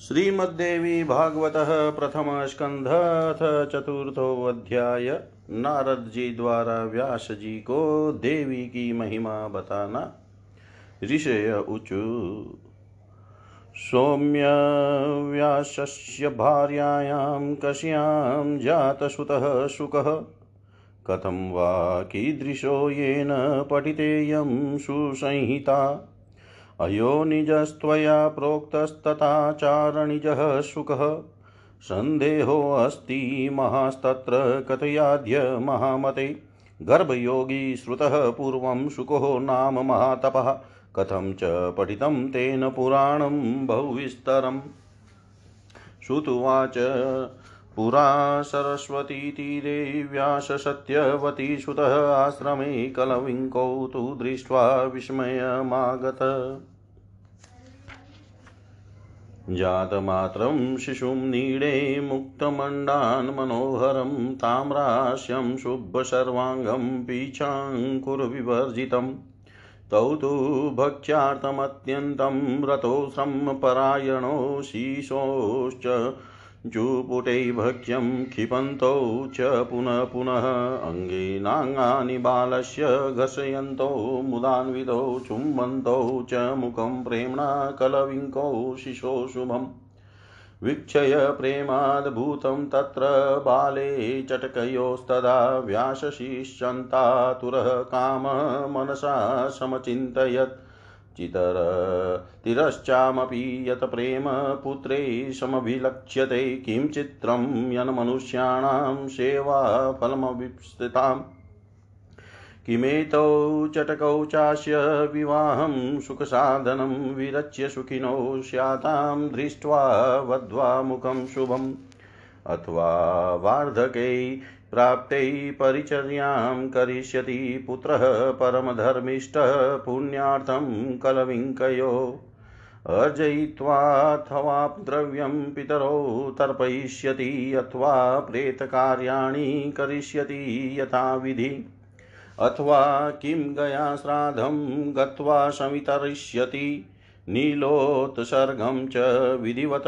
श्रीमद्देवी भागवत प्रथम स्कंध अथ चतुर्थोध्याय नारद जी द्वारा व्यास जी को देवी की महिमा बताना। ऋषय ऊचु सौम्य व्यासस्य भार्यायां कस्यां जातसुतः शुकः कथं वा कीदृशो येन पठितेयं सुसंहिता। अयो निजस्त्वया प्रोक्तस्तथाचारणिजः सुखः सन्देहोऽस्ति महास्तत्र कथयाद्य महामते। गर्भयोगी श्रुतः पूर्वं शुको नाम महातपः। कथं च पठितं तेन पुराणं बहुविस्तरम्। श्रुतुवाच पुरा सरस्वतीतीरे व्याससत्यवती सुतः आश्रमे कलविङ्कौ तु दृष्ट्वा विस्मयमागत। जातमात्रं शिशुं नीडे मुक्तमण्डान् मनोहरं ताम्रास्यं शुभ्रसर्वाङ्गं पीचाङ्कुरविवर्जितं। तौ तु भक्ष्यार्थमत्यन्तं रतो श्रमपरायणो शीशोश्च जुपुटै भक्ष्यं क्षिपन्तौ च पुनः पुनः अङ्गेनाङ्गानि बालस्य घर्षयन्तौ मुदान्वितौ, चुम्बन्तौ च मुखं प्रेम्णा कलविङ्कौ शिशो शुभम्। वीक्षय प्रेमाद्भूतं तत्र बाले चटकयोस्तदा व्यासशिष्यन्तातुरः कामः मनसा समचिन्तयत्। चितर। तिरश्चामपि यत् प्रेम पुत्रे समभिलक्ष्यते। किं चित्रं यन्मनुष्याणां सेवाफलमविस्थिताम् किमेतौ चटकौ चास्य विवाहं, सुखसाधनं विरच्य सुखिनो स्यातां दृष्ट्वा वध्वा मुखं शुभम्। अथवा वार्धकै प्राप्ते परिचर्यां करिष्यति पुत्रः परमधर्मिष्ठः पुण्यार्थं कलविङ्कयो। अर्जयित्वाथवा द्रव्यं पितरौ तर्पयिष्यति, अथवा प्रेतकार्याणि करिष्यति यथाविधि। अथवा किं गया श्राद्धं गत्वा समितरिष्यति नीलोत्सर्गं च विधिवत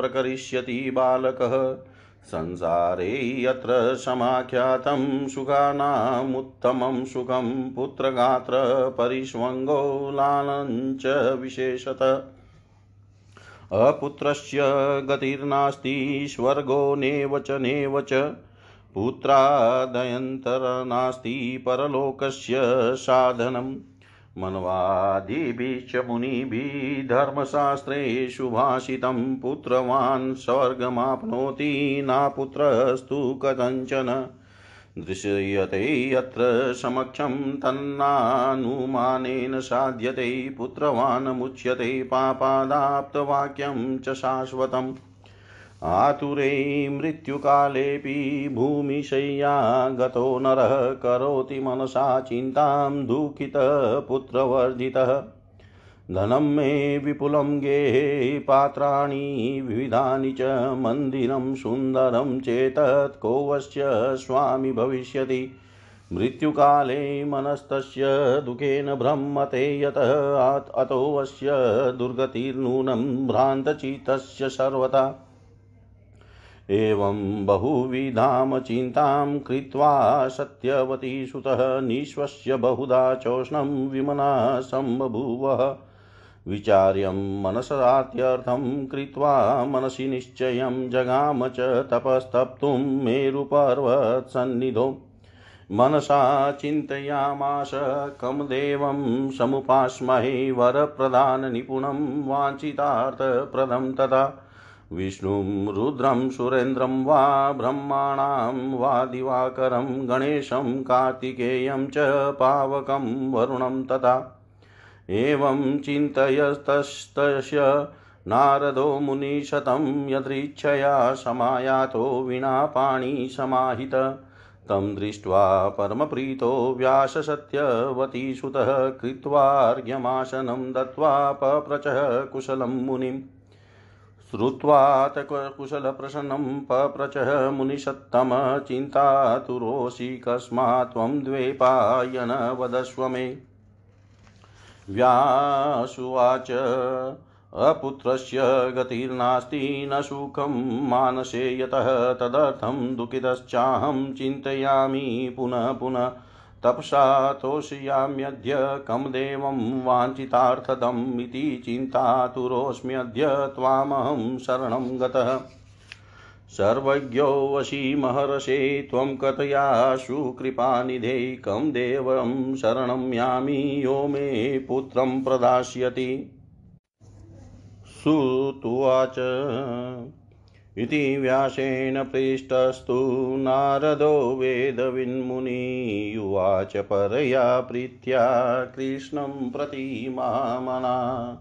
प्रकरिष्यति बालकः। संसारे यत्र समाख्यातं सुखानामुत्तमं सुखं पुत्रगात्रपरिष्वङ्गो लालञ्च विशेषत। अपुत्रस्य गतिर्नास्ति, स्वर्गो नेव च नेव च। पुत्रादयन्तरनास्ति, परलोकस्य साधनम्। मन्वादिभिश्च मुनिभिः धर्मशास्त्रेषु भाषितं पुत्रवान् स्वर्गमाप्नोति नापुत्रस्तु कथञ्चन। दृश्यते यत्र समक्षं तन्नानुमानेन साध्यते पुत्रवान् मुच्यते पापादाप्तवाक्यं च शाश्वतम्। आतुरे मृत्युकालेऽपि भूमिशय्या गतो नरः करोति मनसा चिन्तां दुःखितपुत्रवर्धितः धनं मे विपुलं गेहे, पात्राणि विविधानि च मन्दिरं सुन्दरं चेतत् कोवस्य स्वामी भविष्यति। मृत्युकाले मनस्तस्य दुःखेन भ्रमते यतः अतोऽस्य दुर्गतिर्नूनं भ्रान्तचित्तस्य सर्वथा। एवं बहुविधां चिन्तां कृत्वा सत्यवती सुतः निःश्वस्य बहुधा चोष्णं विमना सम्बभूवः। विचार्यं मनसात्यर्थं कृत्वा मनसि निश्चयं जगाम च तपस्तप्तुं मेरुपर्वत्सन्निधौ। मनसा चिन्तयामाश कमदेवं समुपास्महे वरप्रधाननिपुणं वाञ्छितार्थप्रदं तथा विष्णुं, रुद्रं, सुरेन्द्रं वा ब्रह्माणां, वा दिवाकरं, गणेशं, कार्तिकेयं च पावकं, वरुणं तथा। एवं चिन्तयस्तस्य नारदो मुनिशतं यदृच्छया समायातो विना पाणिसमाहित तं दृष्ट्वा परमप्रीतो व्याससत्यवतीसुतः कृत्वार्घ्यमासनं दत्त्वा पप्रचः कुशलं मुनिम्। श्रुत्वात कुशलप्रसन्नं पप्रचः मुनिषत्तम चिन्तातुरोऽसि कस्मात् त्वं द्वैपायन वदस्व मे। व्यासुवाच, अपुत्रस्य गतिर्नास्ति न सुखं मानसे यतः तदर्थं दुःखितश्चाहं चिन्तयामि पुनः पुनः। तपसा तोषयाम्यद्य कं देवं वाञ्छितार्थदम् इति चिन्तातुरोऽस्म्यद्य त्वामहं शरणं गतः। सर्वज्ञोऽसि महर्षे त्वं कथयाशु कृपानिधे कं देवं शरणं यामि, यो मे पुत्रं प्रदास्यति। सुतुवाच इति व्यासेन पृष्टस्तु नारदो वेदविन्मुनियुवाच परया प्रीत्या कृष्णं प्रति मामना।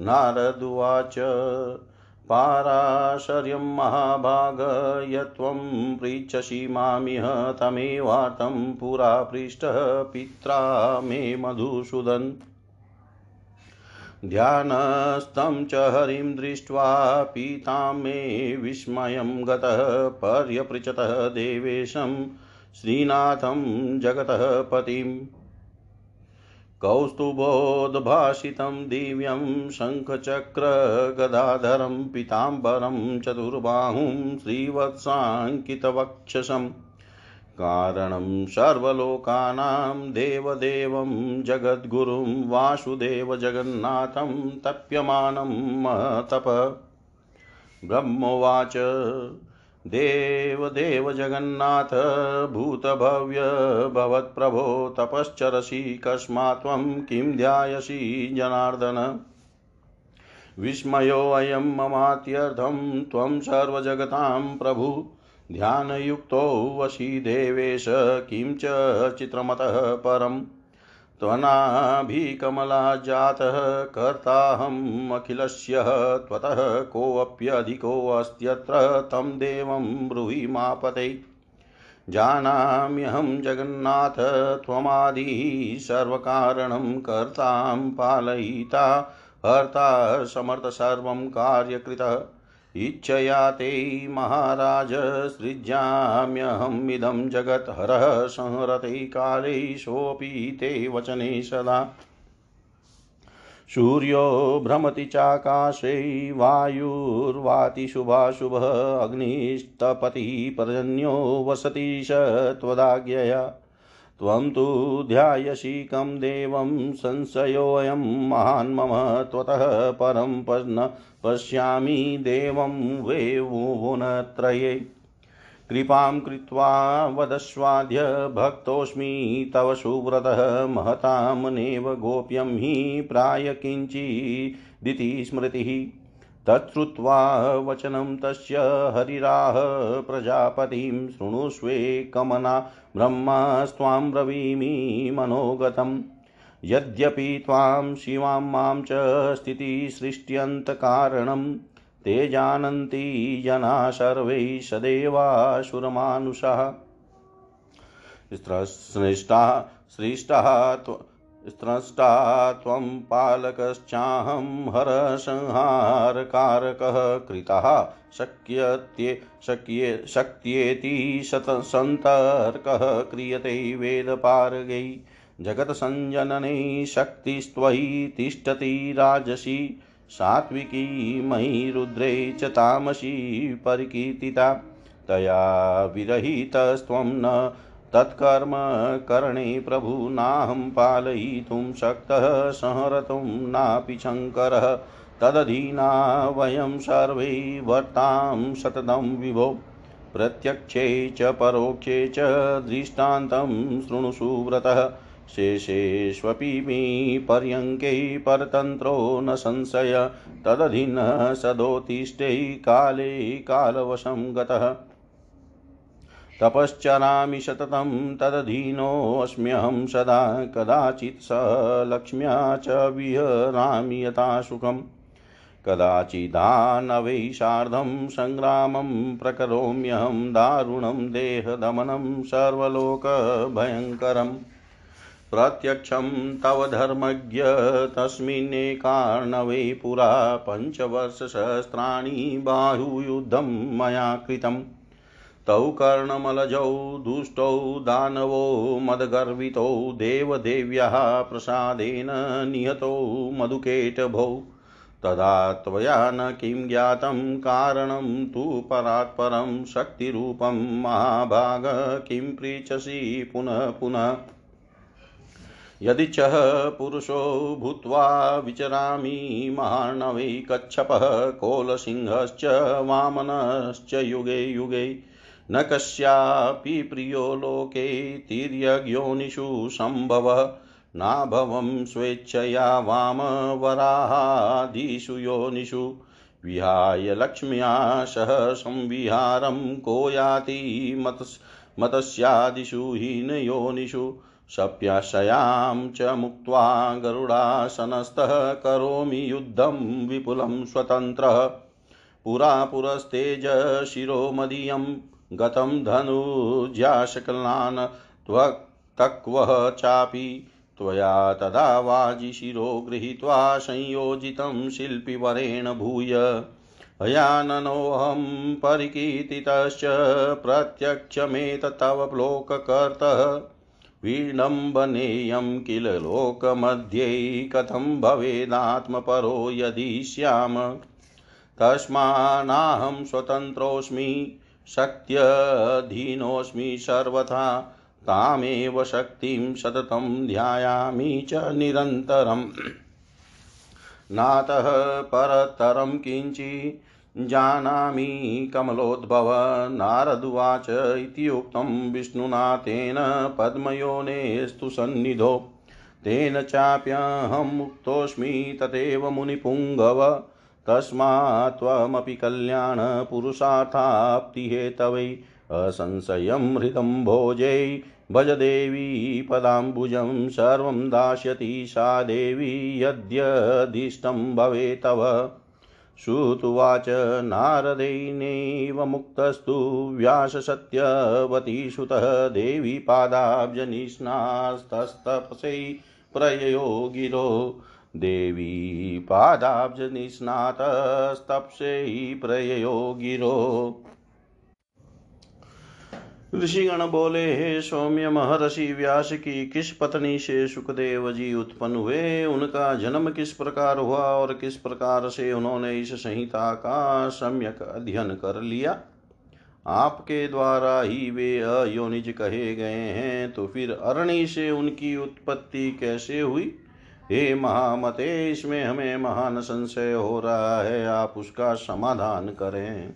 नारदुवाच, पाराशर्यं महाभाग, यत्त्वं पृच्छसि मामिह तमेवार्तं पुरा पृष्टः पित्रा मे मधुसूदन्। ध्यानस्थं च हरिं दृष्ट्वा पीतां मे विस्मयं गतः पर्यपृच्छतः देवेशं श्रीनाथं जगतः पतिम् कौस्तुभोद्भासितं दिव्यं शङ्खचक्रगदाधरं पीताम्बरं चतुर्बाहुं श्रीवत्साङ्कितवक्षसम्। कारणं सर्वलोकानां देवदेवं जगद्गुरुं वासुदेवजगन्नाथं तप्यमानं महतप। ब्रह्मोवाच, देवदेव जगन्नाथ, भूतभव्य भवत्प्रभो, तपश्चरसि कस्मात् त्वं किं ध्यायसि जनार्दन। विस्मयोऽयं ममात्यर्थं त्वं सर्वजगतां प्रभु। ध्यानयुक्तो वशी देवेश किं च चित्रमतः परम्। त्वनाभिकमला जातः कर्ताहमखिलस्य त्वतः कोऽप्यधिकोऽस्त्यत्र तं देवं ब्रूहि मापते। जानाम्यहं जगन्नाथ, त्वमादिः सर्वकारणं कर्तां पालयिता, हर्ता समर्थ सर्वं कार्यकृतः। इच्छया ते महाराज सृज्याम्यहमिदं जगत् हरः संहरते काले सोऽपि ते वचने सदा। सूर्यो भ्रमति चाकाशे वायुर्वाति शुभाशुभः अग्निस्तपति पर्जन्यो वसति स त्वदाज्ञया। त्वं तु ध्यायसि कं देवं संशयोऽयं महान् मम त्वतः परं न पश्यामि देवं वे भुवनत्रये कृपां कृत्वा वदस्वाद्य भक्तोऽस्मि तव सुव्रतः महतां नेव गोप्यं हि प्राय किञ्चिदिति स्मृतिः। तच्छ्रुत्वा वचनं तस्य हरिराह प्रजापतिं शृणुष्वेकमना ब्रह्मास्त्वां ब्रवीमि मनोगतम् यद्यपि त्वां शिवां माँ च स्थितिसृष्ट्यन्तकारणं, ते जानन्ति जना सर्वै सदेवासुरमानुषाः। स्रष्टा सृष्टाः स्रष्टा त्वं पालकश्चाहं हरसंहारकारकः कृतः शक्यत्ये शक्ये शक्येति शत सन्तर्कः क्रियते वेदपारगै। जगत्सञ्जनने शक्तिस्त्वयि तिष्ठति राजसि, सात्विकी मयि रुद्रे च तामसी परिकीर्तिता। तया विरहितस्त्वं न तत्कर्म करणे प्रभु नाहं पालयितुं शक्तः, संहर्तुं नापि शङ्करः। तदधीना वयं सर्वे वर्तां सततं विभो। प्रत्यक्षे च परोक्षे च दृष्टान्तं शृणुसुव्रतः शेषेष्वपि मे पर्यङ्के परतन्त्रो न संशय। तदधीनः सदोत्तिष्ठै काले कालवशं गतः। तपश्चरामि सततं तदधीनोऽस्म्यहं सदा कदाचित् स लक्ष्म्या च विहरामि यथा सुखम्। कदाचिदानवै सार्धं सङ्ग्रामं प्रकरोम्यहं दारुणं देहदमनं सर्वलोकभयङ्करम् प्रत्यक्षं तव धर्मज्ञ तस्मिन्नेकार्णवे पुरा पञ्चवर्षसहस्राणि बाहुयुद्धं मया कृतम्। तौ कर्णमलजौ, दुष्टौ, दानवो, मदगर्वितौ, देवदेव्यः प्रसादेन निहतौ मधुकेटभौ तदा त्वया न किं ज्ञातं, कारणं तु परात् परं शक्तिरूपं महाभाग किं पृच्छसि पुनः पुनः। यदि च पुरुषो भूत्वा विचरामि महार्णवै कच्छपः, कोलसिंहश्च वामनश्च युगे युगे। न कस्यापि प्रियो लोके तिर्यज्ञोनिषु सम्भवः नाभवं स्वेच्छया वामवराहादिषु योनिषु। विहाय लक्ष्म्या सह संविहारं को याति मतस् मतस्यादिषु हीनयोनिषु। सप्यशयां च मुक्त्वा गरुडासनस्थः करोमि युद्धं विपुलं स्वतन्त्रः। पुरा पुरस्तेज शिरोमदीयं गतं धनुज्याशकलान् त्वक्तक्वः चापि त्वया तदा वाजिशिरो गृहीत्वा संयोजितं शिल्पिवरेण भूय। हयाननोऽहं परिकीर्तितश्च प्रत्यक्षमेतत्तव लोककर्तः। विडम्बनेयं किल लोकमध्ये कथं भवेदात्मपरो यदि स्याम तस्मानाहं स्वतन्त्रोऽस्मि शक्त्यधीनोऽस्मि सर्वथा, तामेव शक्तिं सततं ध्यायामि च निरन्तरम्। नातः परतरं किञ्चि जानामि कमलोद्भव नारदुवाच इत्युक्तं विष्णुना तेन पद्मयोनेस्तु सन्निधो। तेन चाप्यहं मुक्तोऽस्मि तथैव मुनिपुङ्गव। तस्मात् त्वमपि कल्याणपुरुषार्थाप्तिहेतवै असंशयं हृदं भोजै भज देवी पदाम्बुजं सर्वं दास्यति सा देवी यद्यदिष्टं भवे तव। श्रुत्वाच नारदैनेव मुक्तस्तु व्याससत्यवती सुतः देवी पादाब्जनिष्णास्तस्तपसै प्रययो गिरो देवी पादाब्जनिष्णातस्तप्सै प्रययो गिरो ऋषिगण बोले, हे सौम्य महर्षि, व्यास की किस पत्नी से सुखदेव जी उत्पन्न हुए? उनका जन्म किस प्रकार हुआ और किस प्रकार से उन्होंने इस संहिता का सम्यक अध्ययन कर लिया? आपके द्वारा ही वे अयोनिज कहे गए हैं तो फिर अरणि से उनकी उत्पत्ति कैसे हुई? हे महामते इसमें हमें महान संशय हो रहा है, आप उसका समाधान करें।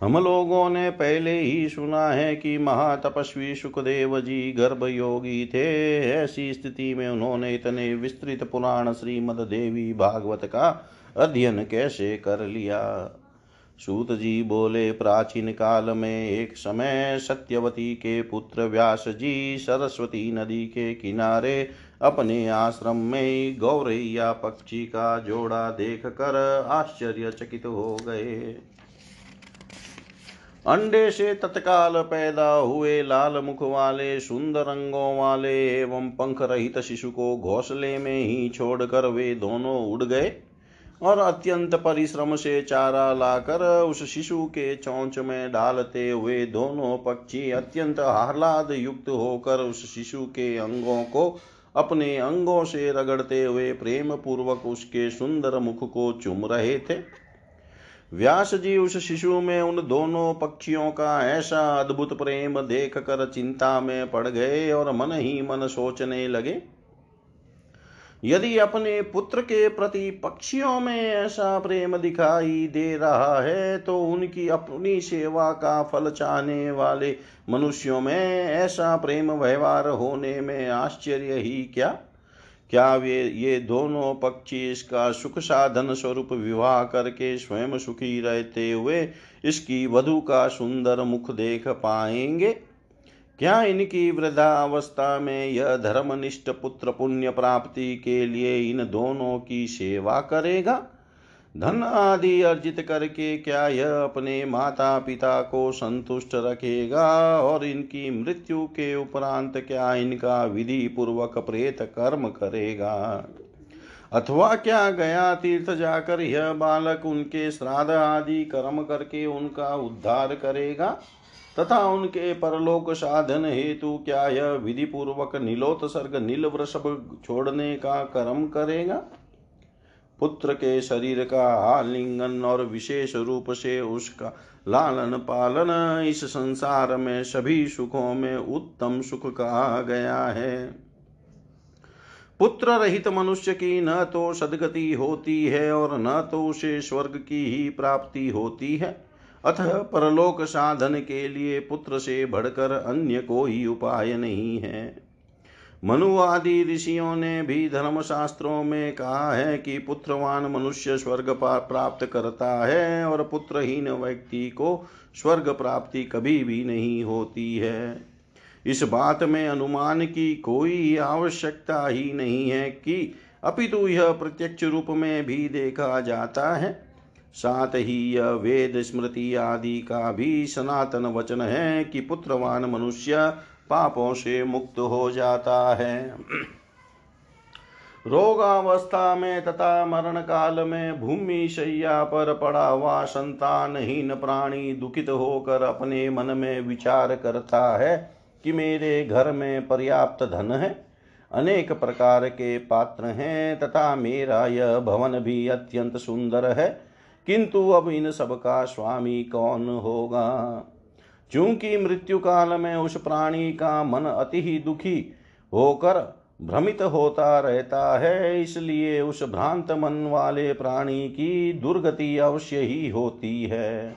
हम लोगों ने पहले ही सुना है कि महातपस्वी सुखदेव जी गर्भ योगी थे। ऐसी स्थिति में उन्होंने इतने विस्तृत पुराण श्रीमद देवी भागवत का अध्ययन कैसे कर लिया? सूत जी बोले, प्राचीन काल में एक समय सत्यवती के पुत्र व्यास जी सरस्वती नदी के किनारे अपने आश्रम में गौरैया पक्षी का जोड़ा देख कर आश्चर्यचकित हो गए। अंडे से तत्काल पैदा हुए लाल मुख वाले, सुंदर रंगों वाले एवं पंख रहित शिशु को घोंसले में ही छोड़कर वे दोनों उड़ गए और अत्यंत परिश्रम से चारा लाकर उस शिशु के चौंच में डालते हुए दोनों पक्षी अत्यंत आह्लाद युक्त होकर उस शिशु के अंगों को अपने अंगों से रगड़ते हुए प्रेम पूर्वक उसके सुंदर मुख को चुम रहे थे। व्यास जी उस शिशु में उन दोनों पक्षियों का ऐसा अद्भुत प्रेम देख कर चिंता में पड़ गए और मन ही मन सोचने लगे। यदि अपने पुत्र के प्रति पक्षियों में ऐसा प्रेम दिखाई दे रहा है तो उनकी अपनी सेवा का फल चाहने वाले मनुष्यों में ऐसा प्रेम व्यवहार होने में आश्चर्य ही क्या? क्या वे ये दोनों पक्षी इसका सुख साधन स्वरूप विवाह करके स्वयं सुखी रहते हुए इसकी वधु का सुंदर मुख देख पाएँगे? क्या इनकी वृद्धावस्था में यह धर्मनिष्ठ पुत्र पुण्य प्राप्ति के लिए इन दोनों की सेवा करेगा? धन आदि अर्जित करके क्या यह अपने माता पिता को संतुष्ट रखेगा और इनकी मृत्यु के उपरांत क्या इनका विधि पूर्वक प्रेत कर्म करेगा? अथवा क्या गया तीर्थ जाकर यह बालक उनके श्राद्ध आदि कर्म करके उनका उद्धार करेगा? तथा उनके परलोक साधन हेतु क्या यह विधि पूर्वक नीलोत्सर्ग नील वृषभ छोड़ने का कर्म करेगा? पुत्र के शरीर का आलिंगन और विशेष रूप से उसका लालन पालन इस संसार में सभी सुखों में उत्तम सुख कहा गया है। पुत्र रहित मनुष्य की न तो सदगति होती है और न तो उसे स्वर्ग की ही प्राप्ति होती है। अतः परलोक साधन के लिए पुत्र से बढ़कर अन्य कोई उपाय नहीं है। मनु आदि ऋषियों ने भी धर्मशास्त्रों में कहा है कि पुत्रवान मनुष्य स्वर्ग प्राप्त करता है और पुत्रहीन व्यक्ति को स्वर्ग प्राप्ति कभी भी नहीं होती है। इस बात में अनुमान की कोई आवश्यकता ही नहीं है कि अपितु यह प्रत्यक्ष रूप में भी देखा जाता है। साथ ही यह वेद, स्मृति आदि का भी सनातन वचन है कि पुत्रवान मनुष्य पापों से मुक्त हो जाता है। रोगावस्था में तथा मरण काल में भूमि शैया पर पड़ा हुआ संतानहीन प्राणी दुखित होकर अपने मन में विचार करता है कि मेरे घर में पर्याप्त धन है, अनेक प्रकार के पात्र हैं तथा मेरा यह भवन भी अत्यंत सुंदर है। किंतु अब इन सब का स्वामी कौन होगा? चूँकि मृत्यु काल में उस प्राणी का मन अति ही दुखी होकर भ्रमित होता रहता है, इसलिए उस भ्रांत मन वाले प्राणी की दुर्गति अवश्य ही होती है।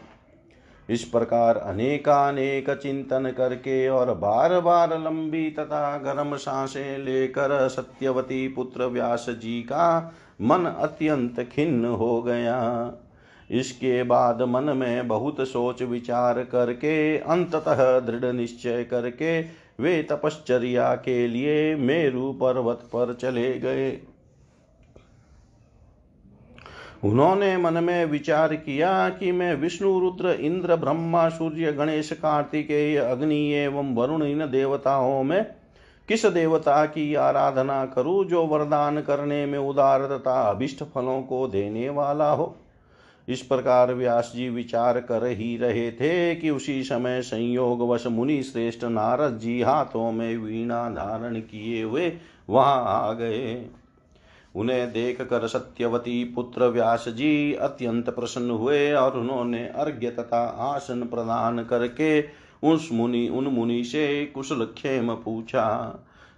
इस प्रकार अनेकानेक चिंतन करके और बार बार लंबी तथा गर्म साँसें लेकर सत्यवती पुत्र व्यास जी का मन अत्यंत खिन्न हो गया। इसके बाद मन में बहुत सोच विचार करके, अंततः दृढ़ निश्चय करके, वे तपश्चर्या के लिए मेरु पर्वत पर चले गए। उन्होंने मन में विचार किया कि मैं विष्णु, रुद्र, इंद्र, ब्रह्मा, सूर्य, गणेश, कार्तिकेय, अग्नि एवं वरुण इन देवताओं में किस देवता की आराधना करूँ जो वरदान करने में उदार तथा अभिष्ट फलों को देने वाला हो? इस प्रकार व्यास जी विचार कर ही रहे थे कि उसी समय संयोग वश मुनि श्रेष्ठ नारद जी हाथों में वीणा धारण किए हुए वहाँ आ गए। उन्हें देख कर सत्यवती पुत्र व्यास जी अत्यंत प्रसन्न हुए और उन्होंने अर्घ्य तथा आसन प्रदान करके उस मुनि, उन मुनि से कुशल क्षेम पूछा।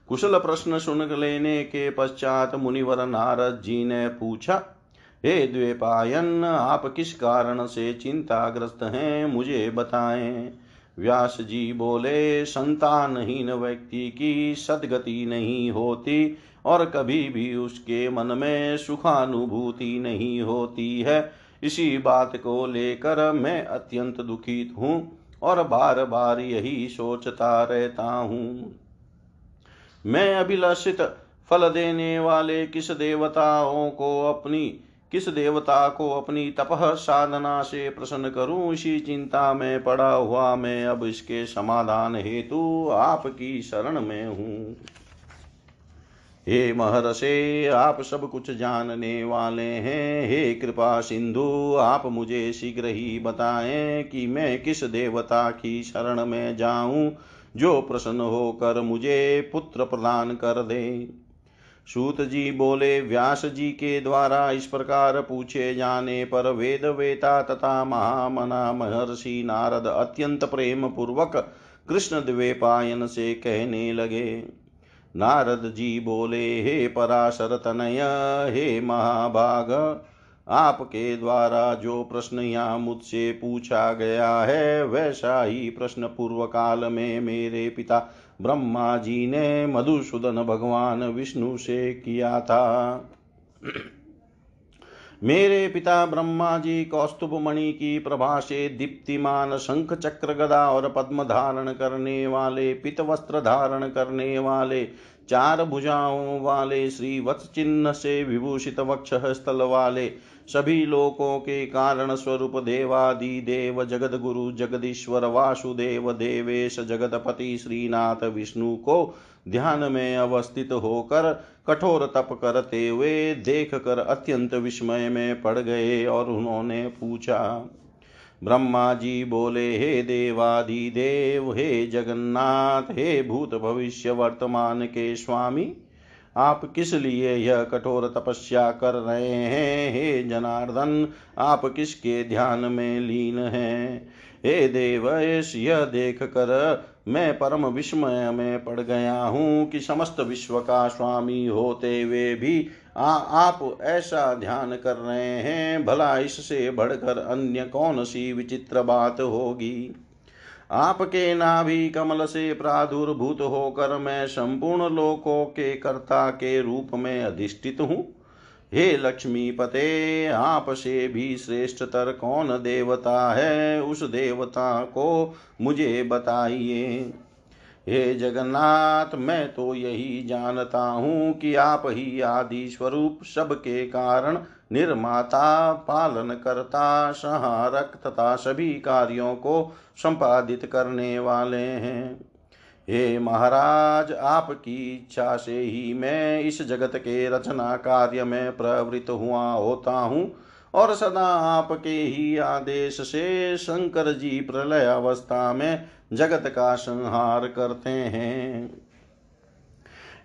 कुशल प्रश्न सुन लेने के पश्चात मुनिवर नारद जी ने पूछा हे द्वेपायन, आप किस कारण से चिंताग्रस्त हैं, मुझे बताएँ। व्यास जी बोले, संतानहीन व्यक्ति की सदगति नहीं होती और कभी भी उसके मन में सुखानुभूति नहीं होती है। इसी बात को लेकर मैं अत्यंत दुखित हूँ और बार बार यही सोचता रहता हूँ। मैं अभिलषित फल देने वाले किस देवताओं को अपनी किस देवता को अपनी तपह साधना से प्रसन्न करूँ, इसी चिंता में पड़ा हुआ मैं अब इसके समाधान हेतु आपकी शरण में हूँ। हे महर्षे, आप सब कुछ जानने वाले हैं। हे कृपा सिंधु, आप मुझे शीघ्र ही बताएँ कि मैं किस देवता की शरण में जाऊँ, जो प्रसन्न होकर मुझे पुत्र प्रदान कर दे। सूत जी बोले, व्यास जी के द्वारा इस प्रकार पूछे जाने पर वेद वेता तथा महामना महर्षि नारद अत्यंत प्रेम पूर्वक कृष्ण द्वेपायन से कहने लगे। नारद जी बोले, हे पराशर तनय हे महाभाग, आपके द्वारा जो प्रश्न यहाँ मुझसे पूछा गया है, वैसा ही प्रश्न पूर्व काल में मेरे पिता ब्रह्मा जी ने मधुसूदन भगवान विष्णु से किया था। मेरे पिता ब्रह्मा जी कौस्तुभ मणि की प्रभा से दीप्तिमान शंख चक्र गदा और पद्म धारण करने वाले पित वस्त्र धारण करने वाले चार भुजाओं वाले श्री वत्स चिन्ह से विभूषित वक्ष स्थल वाले सभी लोकों के कारण स्वरूप देवादि देव जगद गुरु जगदीश्वर वासुदेव देवेश जगतपति श्रीनाथ विष्णु को ध्यान में अवस्थित होकर कठोर तप करते हुए देख कर अत्यंत विस्मय में पड़ गए और उन्होंने पूछा ब्रह्मा जी बोले, हे देवादि देव हे जगन्नाथ, हे भूत भविष्य वर्तमान के स्वामी, आप किस लिए यह कठोर तपस्या कर रहे हैं? हे जनार्दन, आप किसके ध्यान में लीन हैं? हे देव यह देख कर मैं परम विस्मय में पड़ गया हूँ कि समस्त विश्व का स्वामी होते हुए भी आ, आप ऐसा ध्यान कर रहे हैं भला इससे बढ़कर अन्य कौन सी विचित्र बात होगी? आपके नाभि कमल से प्रादुर्भूत होकर मैं संपूर्ण लोकों के कर्ता के रूप में अधिष्ठित हूँ। हे लक्ष्मी पते आप से भी श्रेष्ठतर कौन देवता है? उस देवता को मुझे बताइए। हे जगन्नाथ, मैं तो यही जानता हूँ कि आप ही आदि स्वरूप सबके कारण निर्माता, पालन करता, संहारक तथा सभी कार्यों को संपादित करने वाले हैं। हे महाराज, आपकी इच्छा से ही मैं इस जगत के रचना कार्य में प्रवृत्त हुआ होता हूँ और सदा आपके ही आदेश से शंकर जी प्रलय अवस्था में जगत का संहार करते हैं।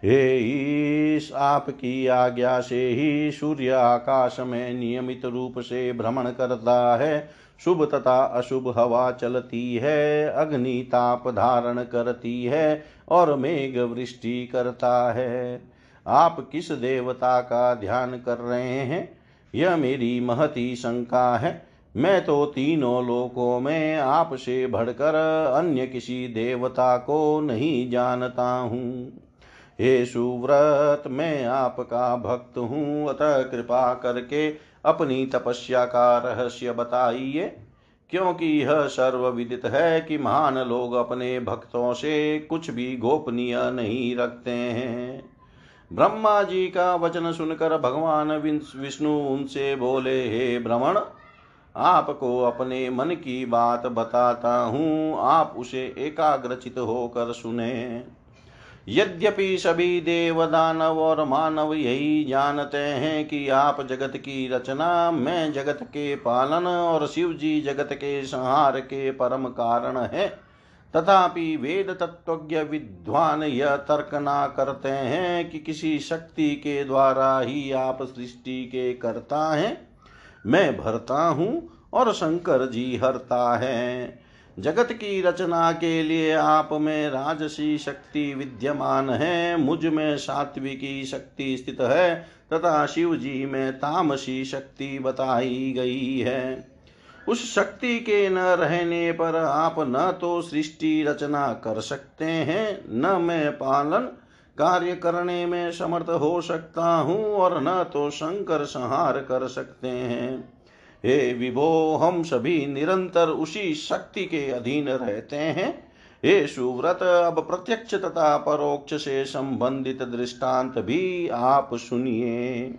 हे ईश, आपकी आज्ञा से ही सूर्य आकाश में नियमित रूप से भ्रमण करता है। शुभ तथा अशुभ हवा चलती है, अग्नि ताप धारण करती है और मेघ वृष्टि करता है। आप किस देवता का ध्यान कर रहे हैं? यह मेरी महती शंका है। मैं तो तीनों लोकों में आपसे बढ़कर अन्य किसी देवता को नहीं जानता हूँ। हे सुव्रत मैं आपका भक्त हूँ। अतः कृपा करके अपनी तपस्या का रहस्य बताइए, क्योंकि यह सर्वविदित है कि महान लोग अपने भक्तों से कुछ भी गोपनीय नहीं रखते हैं। ब्रह्मा जी का वचन सुनकर भगवान विष्णु उनसे बोले, हे भ्रमण आपको अपने मन की बात बताता हूँ। आप उसे एकाग्रचित होकर सुने। यद्यपि सभी देव दानव और मानव यही जानते हैं कि आप जगत की रचना, मैं जगत के पालन और शिव जी जगत के संहार के परम कारण है। तथापि वेद तत्वज्ञ विद्वान यह तर्क ना करते हैं कि किसी शक्ति के द्वारा ही आप सृष्टि के करता हैं। मैं भरता हूँ और शंकर जी हरता है। जगत की रचना के लिए आप में राजसी शक्ति विद्यमान है। मुझमें सात्विकी शक्ति स्थित है, तथा शिव जी में तामसी शक्ति बताई गई है। उस शक्ति के न रहने पर आप न तो सृष्टि रचना कर सकते हैं, न मैं पालन कार्य करने में समर्थ हो सकता हूँ और न तो शंकर संहार कर सकते हैं। हे विभो, हम सभी निरंतर उसी शक्ति के अधीन रहते हैं। हे सुव्रत, अब प्रत्यक्ष तथा परोक्ष से संबंधित दृष्टांत भी आप सुनिए।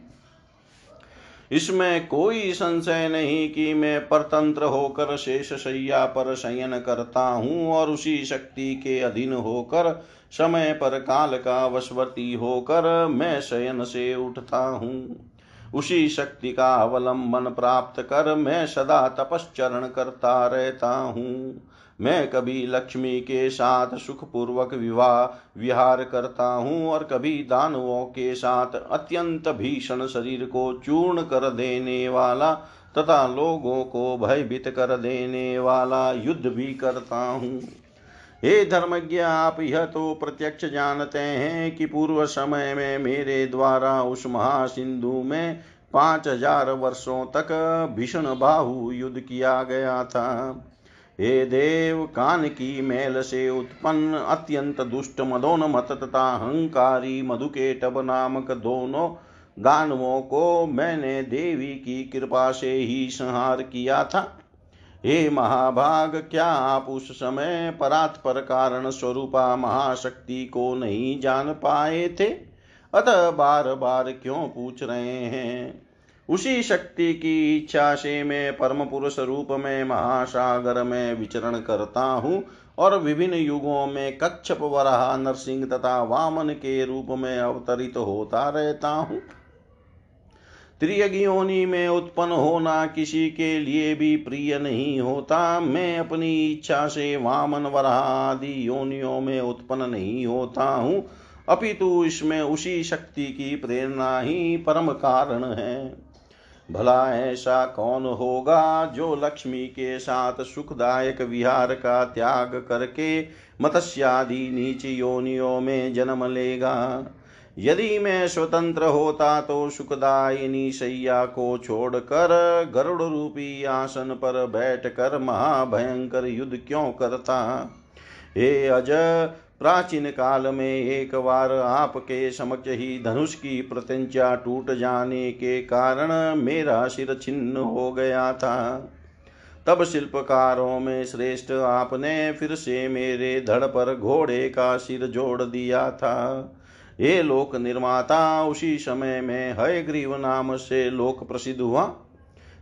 इसमें कोई संशय नहीं कि मैं परतंत्र होकर शेष शैया पर शयन करता हूँ और उसी शक्ति के अधीन होकर समय पर काल का वशवर्ती होकर मैं शयन से उठता हूँ। उसी शक्ति का अवलंबन प्राप्त कर मैं सदा तपश्चरण करता रहता हूँ। मैं कभी लक्ष्मी के साथ सुखपूर्वक विवाह, विहार करता हूँ और कभी दानवों के साथ अत्यंत भीषण शरीर को चूर्ण कर देने वाला तथा लोगों को भयभीत कर देने वाला युद्ध भी करता हूँ। हे धर्मज्ञ, आप यह तो प्रत्यक्ष जानते हैं कि पूर्व समय में मेरे द्वारा उस महासिंधु में पाँच हज़ार वर्षों तक भीषण बाहु युद्ध किया गया था। हे देव कान की मेल से उत्पन्न अत्यंत दुष्ट मदोन्मत तथा अहंकारी मधुकेटब नामक दोनों दानवों को मैंने देवी की कृपा से ही संहार किया था। हे महाभाग, क्या आप उस समय परात्पर कारण स्वरूपा महाशक्ति को नहीं जान पाए थे? अतः बार बार क्यों पूछ रहे हैं? उसी शक्ति की इच्छा से मैं परम पुरुष रूप में महासागर में विचरण करता हूँ और विभिन्न युगों में कच्छप, वराह, नरसिंह तथा वामन के रूप में अवतरित तो होता रहता हूँ। त्रियगियोनि में उत्पन्न होना किसी के लिए भी प्रिय नहीं होता। मैं अपनी इच्छा से वामन, वराह आदि योनियों में उत्पन्न नहीं होता हूँ। अपितु इसमें उसी शक्ति की प्रेरणा ही परम कारण है। भला ऐसा कौन होगा जो लक्ष्मी के साथ सुखदायक विहार का त्याग करके मत्स्यादि नीच योनियों में जन्म लेगा? यदि मैं स्वतंत्र होता तो सुखदायिनी सैया को छोड़कर गरुड़ रूपी आसन पर बैठकर महाभयंकर युद्ध क्यों करता? हे अज प्राचीन काल में एक बार आपके समक्ष ही धनुष की प्रत्यंचा टूट जाने के कारण मेरा सिर छिन्न हो गया था। तब शिल्पकारों में श्रेष्ठ आपने फिर से मेरे धड़ पर घोड़े का सिर जोड़ दिया था। ये लोक निर्माता उसी समय में हय ग्रीव नाम से लोक प्रसिद्ध हुआ।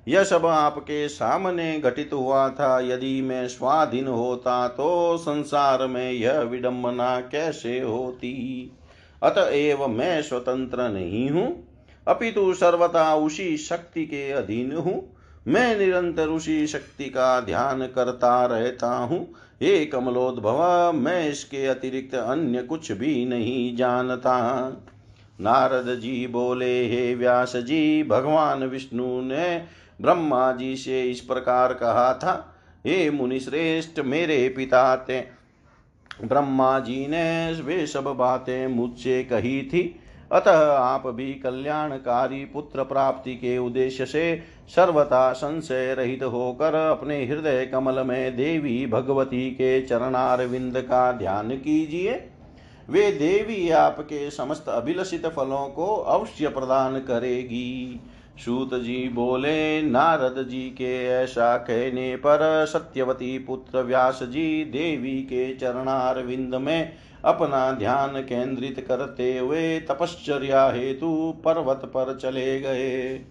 यह सब आपके सामने घटित हुआ था। यदि मैं स्वाधीन होता तो संसार में यह विडंबना कैसे होती? अतएव मैं स्वतंत्र नहीं हूँ, अपितु सर्वथा उसी शक्ति के अधीन हूँ। मैं निरंतर उसी शक्ति का ध्यान करता रहता हूँ। हे कमलोद्भव, मैं इसके अतिरिक्त अन्य कुछ भी नहीं जानता। नारद जी बोले, हे व्यास जी, भगवान विष्णु ने ब्रह्मा जी से इस प्रकार कहा था, हे मुनि श्रेष्ठ मेरे पिता ते ब्रह्मा जी ने वे सब बातें मुझसे कही थी। अतः आप भी कल्याणकारी पुत्र प्राप्ति के उद्देश्य से सर्वथा संशय रहित होकर अपने हृदय कमल में देवी भगवती के चरणार विंद का ध्यान कीजिए। वे देवी आपके समस्त अभिलषित फलों को अवश्य प्रदान करेगी। सूत जी बोले, नारद जी के ऐसा कहने पर सत्यवती पुत्र व्यास जी देवी के चरणार विंद में अपना ध्यान केंद्रित करते हुए तपश्चर्या हेतु पर्वत पर चले गए।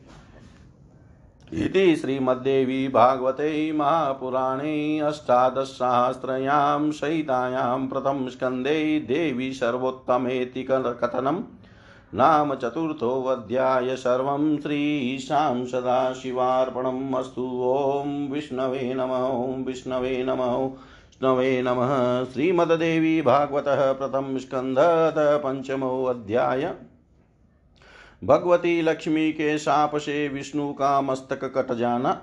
इति श्रीमद्देवी भागवते महापुराणे अष्टादशसहस्रयां सहितायां प्रथमस्कन्धे देवी सर्वोत्तमेति कथनम्। नाम चतुर्थोऽध्याय सर्वं श्रीशां सदाशिवार्पणम् अस्तु। ॐ विष्णवे नमः विष्णवे नमः विष्णवे नमः। श्रीमद्देवी भागवतः प्रथम स्कन्धतः पंचमोऽध्याय भगवती लक्ष्मी के साप से विष्णु का मस्तक कट जाना।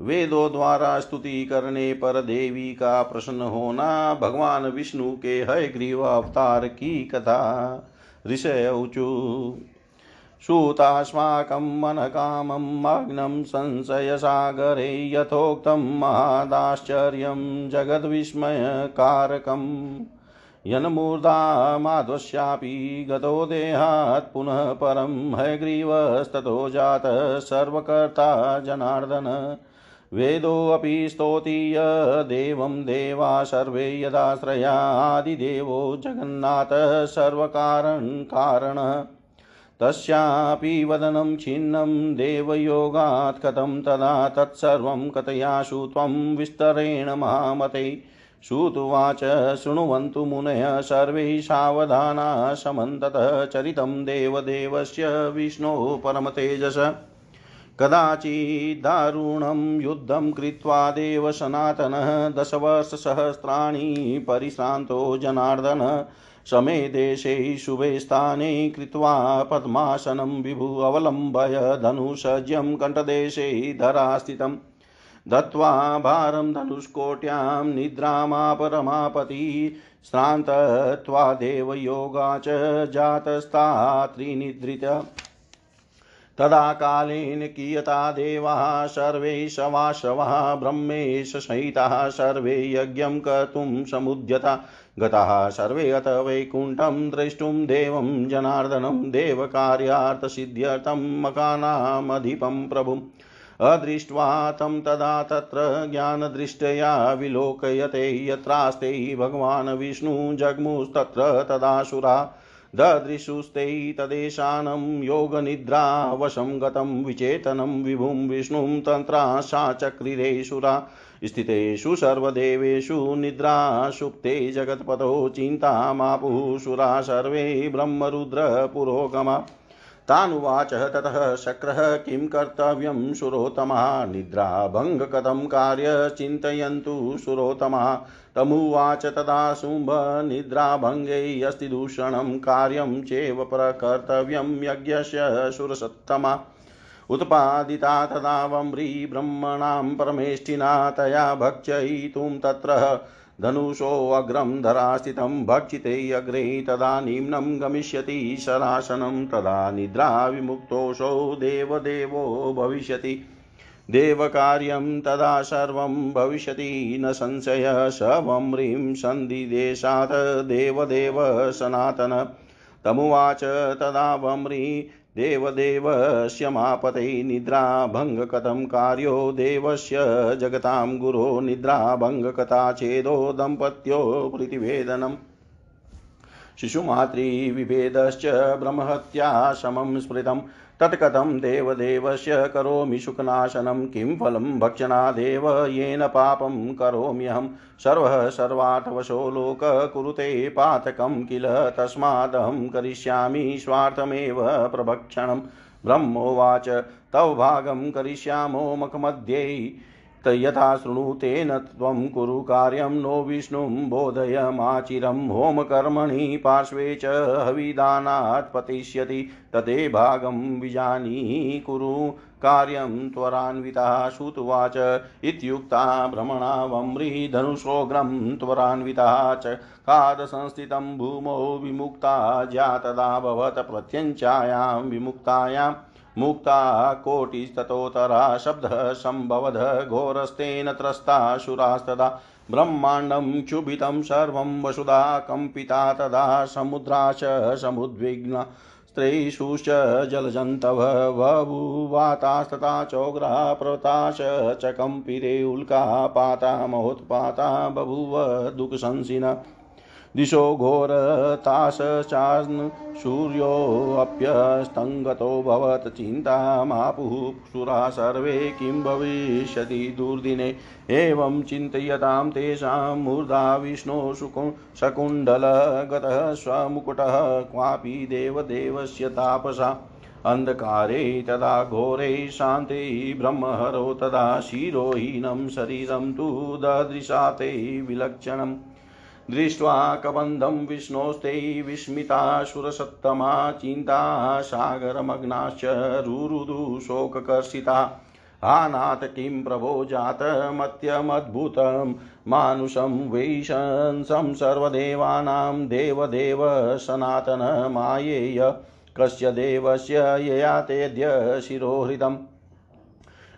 वेदों द्वारा स्तुति करने पर देवी का प्रसन्न होना। भगवान विष्णु के हय ग्रीव अवतार की कथा। ऋषय ऊचु सूतास्माकं मनकामं मग्नं संशयसागरे यथोक्तं महादाश्चर्यं जगद्विस्मयकारकम् यन्मूर्धा माध्वस्यापि गतो देहात् पुनः परं हयग्रीवस्ततो जातः सर्वकर्ता जनार्दन। वेदोऽपि स्तोतीय देवं देवा सर्वे यदाश्रयादिदेवो जगन्नाथः सर्वकारणकारणः तस्यापि वदनं छिन्नं देवयोगात् कथं तदा तत्सर्वं कथयाशु त्वं विस्तरेण महामते। श्रुतुवाच शृण्वन्तु मुनयः सर्वे सावधाना समन्ततः चरितं देवदेवस्य विष्णोः परमतेजस। कदाचिद्दारुणं युद्धं कृत्वा देव सनातनः दशवर्षसहस्राणि परिश्रान्तो जनार्दन। समे देशे शुभे स्थाने कृत्वा पद्मासनं विभु अवलम्बय धनुषज्यं कण्ठदेशे धरास्थितम्। दत्त्वा भारं धनुष्कोट्यां निद्रामापरमापति। श्रान्तत्वा देवयोगा च जातस्ता तदा कालेन कियता देवाः, सर्वे शवाशवः ब्रह्मेश सहिताः सर्वे यज्ञं कर्तुं समुद्यता। गताः सर्वे अथ वैकुण्ठं द्रष्टुं देवं, जनार्दनं देवकार्यार्थसिद्ध्यर्थं मकानामधिपं प्रभुम्। अदृष्ट्वा तं तदा तत्र ज्ञानदृष्ट्या विलोकयते, यत्रास्ते भगवान् विष्णु जग्मुस्तत्र तदासुरा। ददृशुस्ते तदेशानं योगनिद्रावशं गतं विचेतनं विभुं विष्णुं तन्त्रा सा चक्रिरेषुरा स्थितेषु सर्वदेवेषु निद्रासुप्ते जगत्पतो चिन्तामापुः सुरा सर्वे ब्रह्मरुद्रपुरोगमा तानुवाच ततः शक्रः किं कर्तव्यं सुरोत्तमः? निद्राभङ्ग कथं कार्य चिन्तयन्तु सुरोत्तमः। तमुवाच तदा शुम्भ निद्राभङ्गे अस्ति दूषणं कार्यं चेव प्रकर्तव्यं यज्ञस्य सुरसत्तमा। उत्पादिता तदा वम्री ब्रह्मणां परमेष्ठिना तया भक्षयितुं तत्र धनुषोऽग्रं धरा स्थितं भक्षिते अग्रे तदा निम्नं गमिष्यति शरासनं तदा निद्रा विमुक्तोऽसौ देवदेवो भविष्यति। देवकार्यं तदा सर्वं भविष्यति, न संशय स वम्रीं सन्धिदेशात् देवदेव सनातन। तमुवाच तदा वम्री देवदेवस्य मापते निद्राभङ्गकथं कार्यो देवस्य जगतां गुरो निद्राभङ्गकथा छेदो दम्पत्यो प्रतिवेदनम्। शिशुमातृविभेदश्च ब्रह्महत्या समं स्मृतम्। तत्कथं देवदेवस्य करोमि सुखनाशनं किं फलं भक्षणादेव येन पापं करोम्यहं। सर्वः सर्वार्थवशो लोक कुरुते पातकं किल तस्मादहं करिष्यामि स्वार्थमेव प्रभक्षणं। ब्रह्मोवाच, तव भागं करिष्यामो मखमध्ये यथा शृणुतेन त्वं कुरु कार्यं नो विष्णुं बोधयमाचिरं होमकर्मणि पार्श्वे च हविदानात् पतिष्यति तदे भागं विजानीहि कुरु कार्यं त्वरान्विता श्रुतुवाच इत्युक्ता भ्रमणा वम्रीधनुषोग्रं त्वरान्विता च खादसंस्थितं भूमौ विमुक्ता ज्यातदा भवत प्रत्यञ्चायां विमुक्तायाम् मुक्ता कोटिस्ततोतरा शब्दः सम्भवद घोरस्तेन त्रस्ताशुरास्तदा ब्रह्माण्डं क्षुभितं सर्वं वसुधा, कम्पिता तदा, समुद्रा च समुद्विग्ना स्त्रैषुश्च जलजन्तव बभूवातास्तथा चोग्रा प्रताश च कम्पिरे उल्का पाता, महोत्पाता, बभूव दुःखशंसिन दिशो घोरताश्चान् सूर्योऽप्यस्तङ्गतो भवत् चिन्तामापुः सुरा सर्वे किं भविष्यति दुर्दिने। एवं चिन्तयतां तेषां मूर्धा विष्णो सुकु शकुण्डलगतः स्वमुकुटः, क्वापि देवदेवस्य तापसा। अन्धकारे तदा घोरे शान्ते ब्रह्महरो, तदा शिरोहीनं शरीरं तु ददृशाते विलक्षणम्। दृष्ट्वा कबन्धं विष्णोस्ते विस्मितासुरसत्तमा चिन्ता, सागरमग्नाश्च, रुरुदु, शोककर्षिता। किं प्रभो जातमत्यमद्भुतं मानुषं वैशंसं सर्वदेवानां देवदेव सनातन मायेय, कस्य देवस्य यया शिरोहृदम्।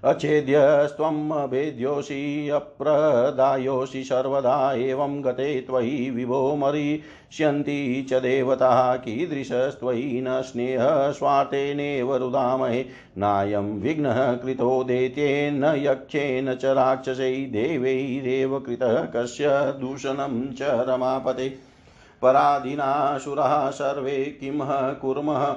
अच्छेद्यस्त्वं भेद्योषि अप्रदायोषि सर्वदा एवं गते त्वयि विभो मरिष्यन्ति च देवताः कीदृशस्त्वयि न स्नेहः स्वार्थेनेव रुदामहे। नायं विघ्नः कृतो दैत्येन यक्षेन च राक्षसै देवैरेव कृतः कस्य दूषणं च रमापते। पराधीनासुराः सर्वे किं कुर्मः?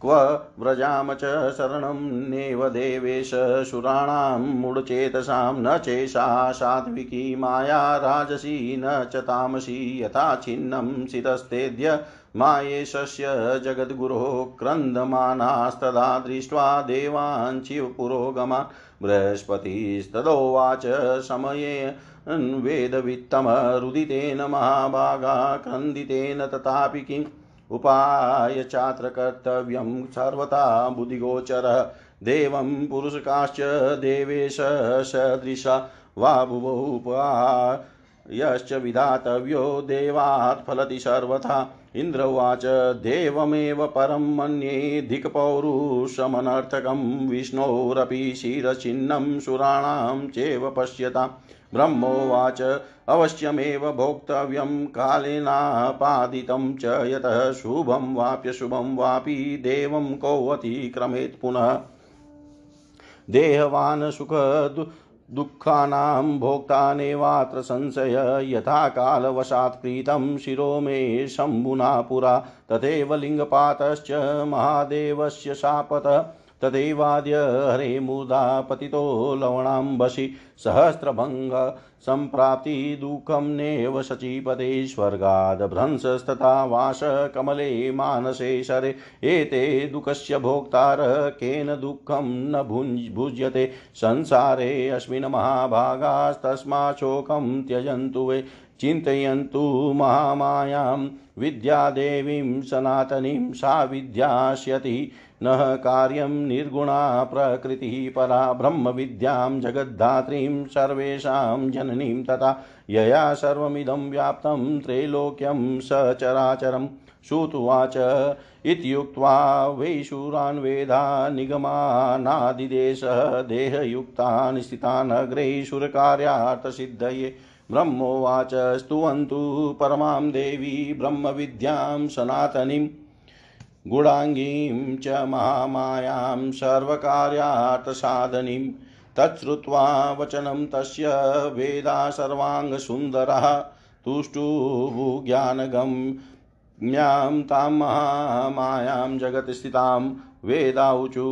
क्व व्रजाम च शरणं नेव देवेश शूराणां मूढचेतसां न चेषा सात्विकी माया राजसी न च तामसी यथा छिन्नं सितस्तेद्य मायेशस्य जगद्गुरोः क्रन्दमानास्तदा दृष्ट्वा देवाञ्चिव पुरोगमान् बृहस्पतिस्तदोवाच समये वेदवित्तमरुदितेन महाभागा क्रन्दितेन तथापि किम् उपायचात्रकर्तव्यं सर्वथा बुद्धिगोचरः। देवं पुरुषकाश्च देवेश सदृशा। वा भुवोपायश्च विधातव्यो देवात् फलति सर्वथा। इन्द्र उवाच, देवमेव परं मन्ये धिक्पौरुषमनर्थकं विष्णोरपि शिरचिह्नं सुराणां चेव पश्यताम् ब्रह्मोवाच। अवश्यमेव भोक्तव्यं कालेनापादितं च यतः शुभं वाप्यशुभं वापि देवं कोऽतिक्रमेत् पुनः। देहवान् सुख दुःखानां भोक्तानेवात्र संशय, यथा कालवशात् प्रीतं शिरो मे शम्भुना पुरा। तथैव लिङ्गपातश्च महादेवस्य शापत तदेवाद्य हरे मुदा पतितो लवणाम्बसि सहस्रभङ्ग सम्प्राप्ति दुःखं नेव शचीपदे स्वर्गादभ्रंशस्तथा वास कमले मानसे शरे। एते दुःखस्य भोक्तार केन दुःखं न भुज्यते। संसारे अस्मिन् महाभागास्तस्मात् शोकं त्यजन्तु वे। चिन्तयन्तु महामायां विद्यादेवीं सनातनीं सा विद्यास्यति। न कार्यं निर्गुणा प्रकृतिः परा ब्रह्मविद्यां जगद्धात्रीं सर्वेषां जननीं तथा यया सर्वमिदं व्याप्तं त्रैलोक्यं सचराचरं श्रुत्वाच। इत्युक्त्वा वैशूरान् वेदा निगमानादिदेशः देहयुक्तान् स्थितान् अग्रे ब्रह्मोवाच स्तुवन्तु परमां देवी ब्रह्मविद्यां सनातनीं गुणाङ्गीं च महामायां सर्वकार्यार्थसाधनीं तच्छ्रुत्वा वचनं तस्य वेदा सर्वाङ्गसुन्दरः तुष्टुभुज्ञानगम्यां तां महामायां जगत्स्थितां वेदाऊचु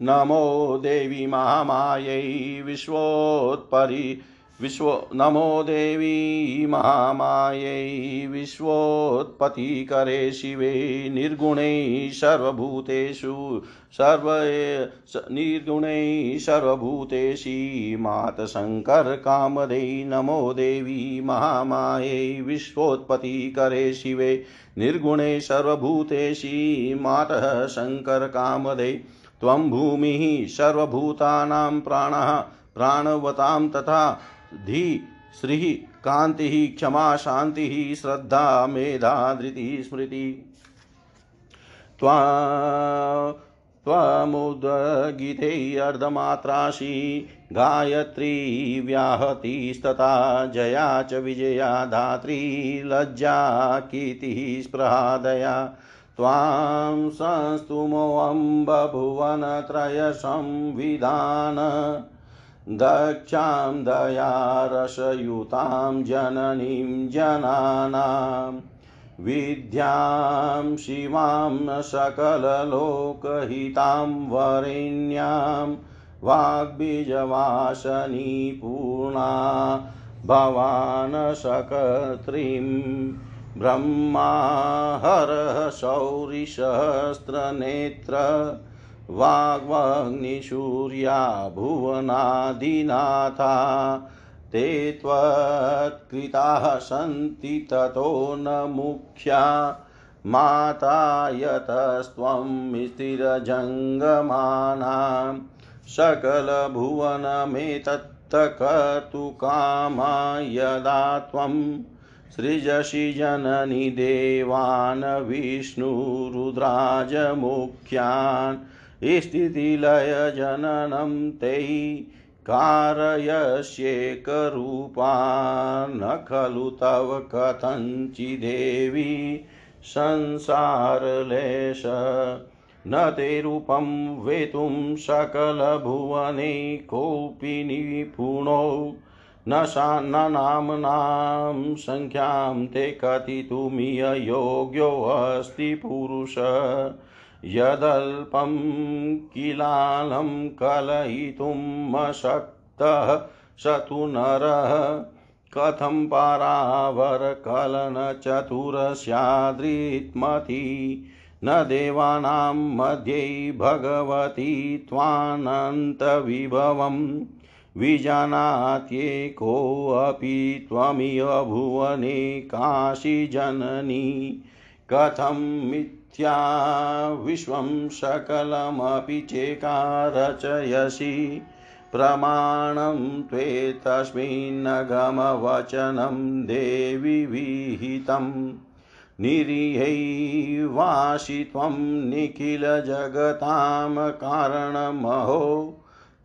नमो देवी महामायै विश्वोत्परि विश्व नमो देवी महामायै विश्वोत्पत्तिकरे शिवे, निर्गुणै सर्वभूतेषु, सर्व निर्गुणै सर्वभूतेषि मातशङ्करकामदे नमो देवी महामायै विश्वोत्पत्तिकरे शिवे, निर्गुणे सर्वभूतेषि मातः शङ्करकामदे त्वं भूमिः सर्वभूतानां प्राणः, प्राणवतां तथा धी, श्री कान्तिः, क्षमा, शान्तिः, श्रद्धा, मेधा, धृति, स्मृति। त्वा, त्वमुद्गीते अर्धमात्राशी, गायत्री व्याहतिस्तथा, जया च विजया, धात्री लज्जा, कीर्तिः स्पृहादया त्वां संस्तुमोऽम्बभुवनत्रयसंविधान। दक्षां दयारसयुतां जननीं जनानां, विद्यां शिवां सकललोकहितां वरेण्यां, वाग्बीजवासनी पूर्णा, भवान् सकत्रीं ब्रह्मा हरः शौरिसहस्रनेत्र वाग्वग्निसूर्या भुवनादिनाथा। ते त्वत्कृताः सन्ति ततो न मुख्या। माता यतस्त्वं स्थिरजङ्गमानां। सकलभुवनमेतत्तकर्तुकामा यदा त्वं सृजसि जननि देवान् विष्णुरुद्राजमुख्यान्। स्थितिलयजननं ते कारयस्येकरूपा न खलु तव कथञ्चिदेवी संसारलेश न ते रूपं वेतुं सकलभुवने कोऽपि निपुणो न नाम्नां सङ्ख्यां ते कथितुमिययोग्योऽस्ति पुरुष यदल्पं किलालं कलयितुमशक्तः स तु नरः कथं पारावरकलनचतुरस्यादृत्मति न देवानां मध्ये भगवती त्वानन्तविभवम् विजानात्येकोऽपि त्वमिव भुवने काशीजननी। कथं मिथ्या विश्वं सकलमपि चेकारचयसि। प्रमाणं त्वेतस्मिन्नगमवचनं देवि विहितम् निरीहैवासि त्वं निखिलजगतां कारणमहो।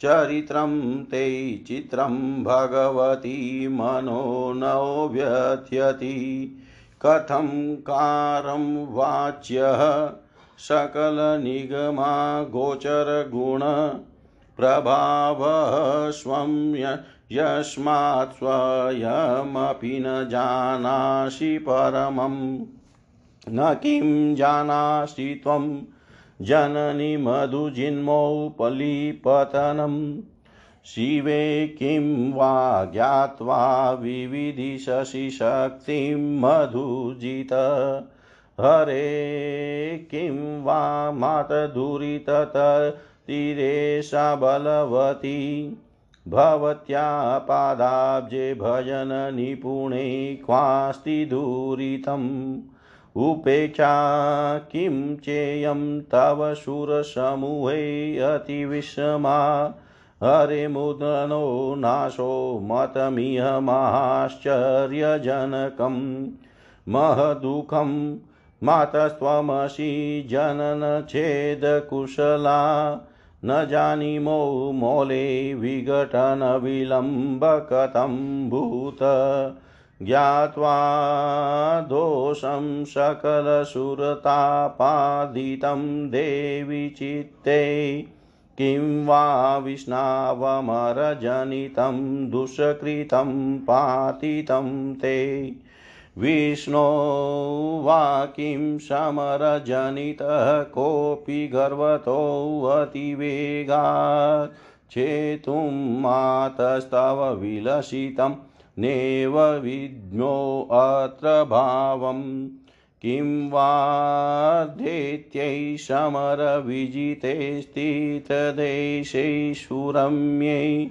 चरित्रं ते चित्रं भगवती मनो नो व्यथ्यति। कथं कारं वाच्यः सकलनिगमा गोचरगुण प्रभावः स्वं यस्मात् स्वयमपि न जानासि परमं। न किं जानासि त्वं जननि मधुजिन्मौपलीपतनम् शिवे किं वा ज्ञात्वा विविधिशशि मधुजित। हरे किं वा मातदुरिततीरेशा बलवती भवत्या पादाब्जे भजननिपुणे क्वास्ति दुरितम्। उपेक्षा किं चेयं तव शूरसमूहे अतिविषमा हरे मुदनो नाशो मतमिह माश्चर्यजनकं महदुःखं मातस्त्वमसि जननछेदकुशला। न जानीमो मौले विघटनविलम्बकतं भूत। ज्ञात्वा दोषं सकलसुरतापादितं देवि चित्ते। किं वा विष्णावमरजनितं दुष्कृतं पातितं ते। विष्णो वा किं समरजनितः कोऽपि गर्वतोऽतिवेगात् चेतुं मातस्तव विलसितम् नेव विज्ञोऽत्र भावम्। किं वा दैत्यै समरविजिते स्थितदेशेषुरम्यै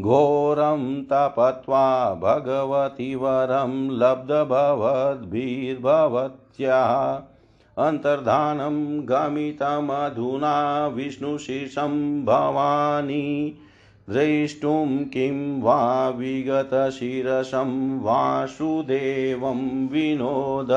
घोरं तपत्वा भगवति वरं लब्धभवद्भिर्भवत्याः अन्तर्धानं गमितमधुना विष्णुशीर्षं भवानी द्रष्टुं किं वा विगतशिरसं वासुदेवं विनोद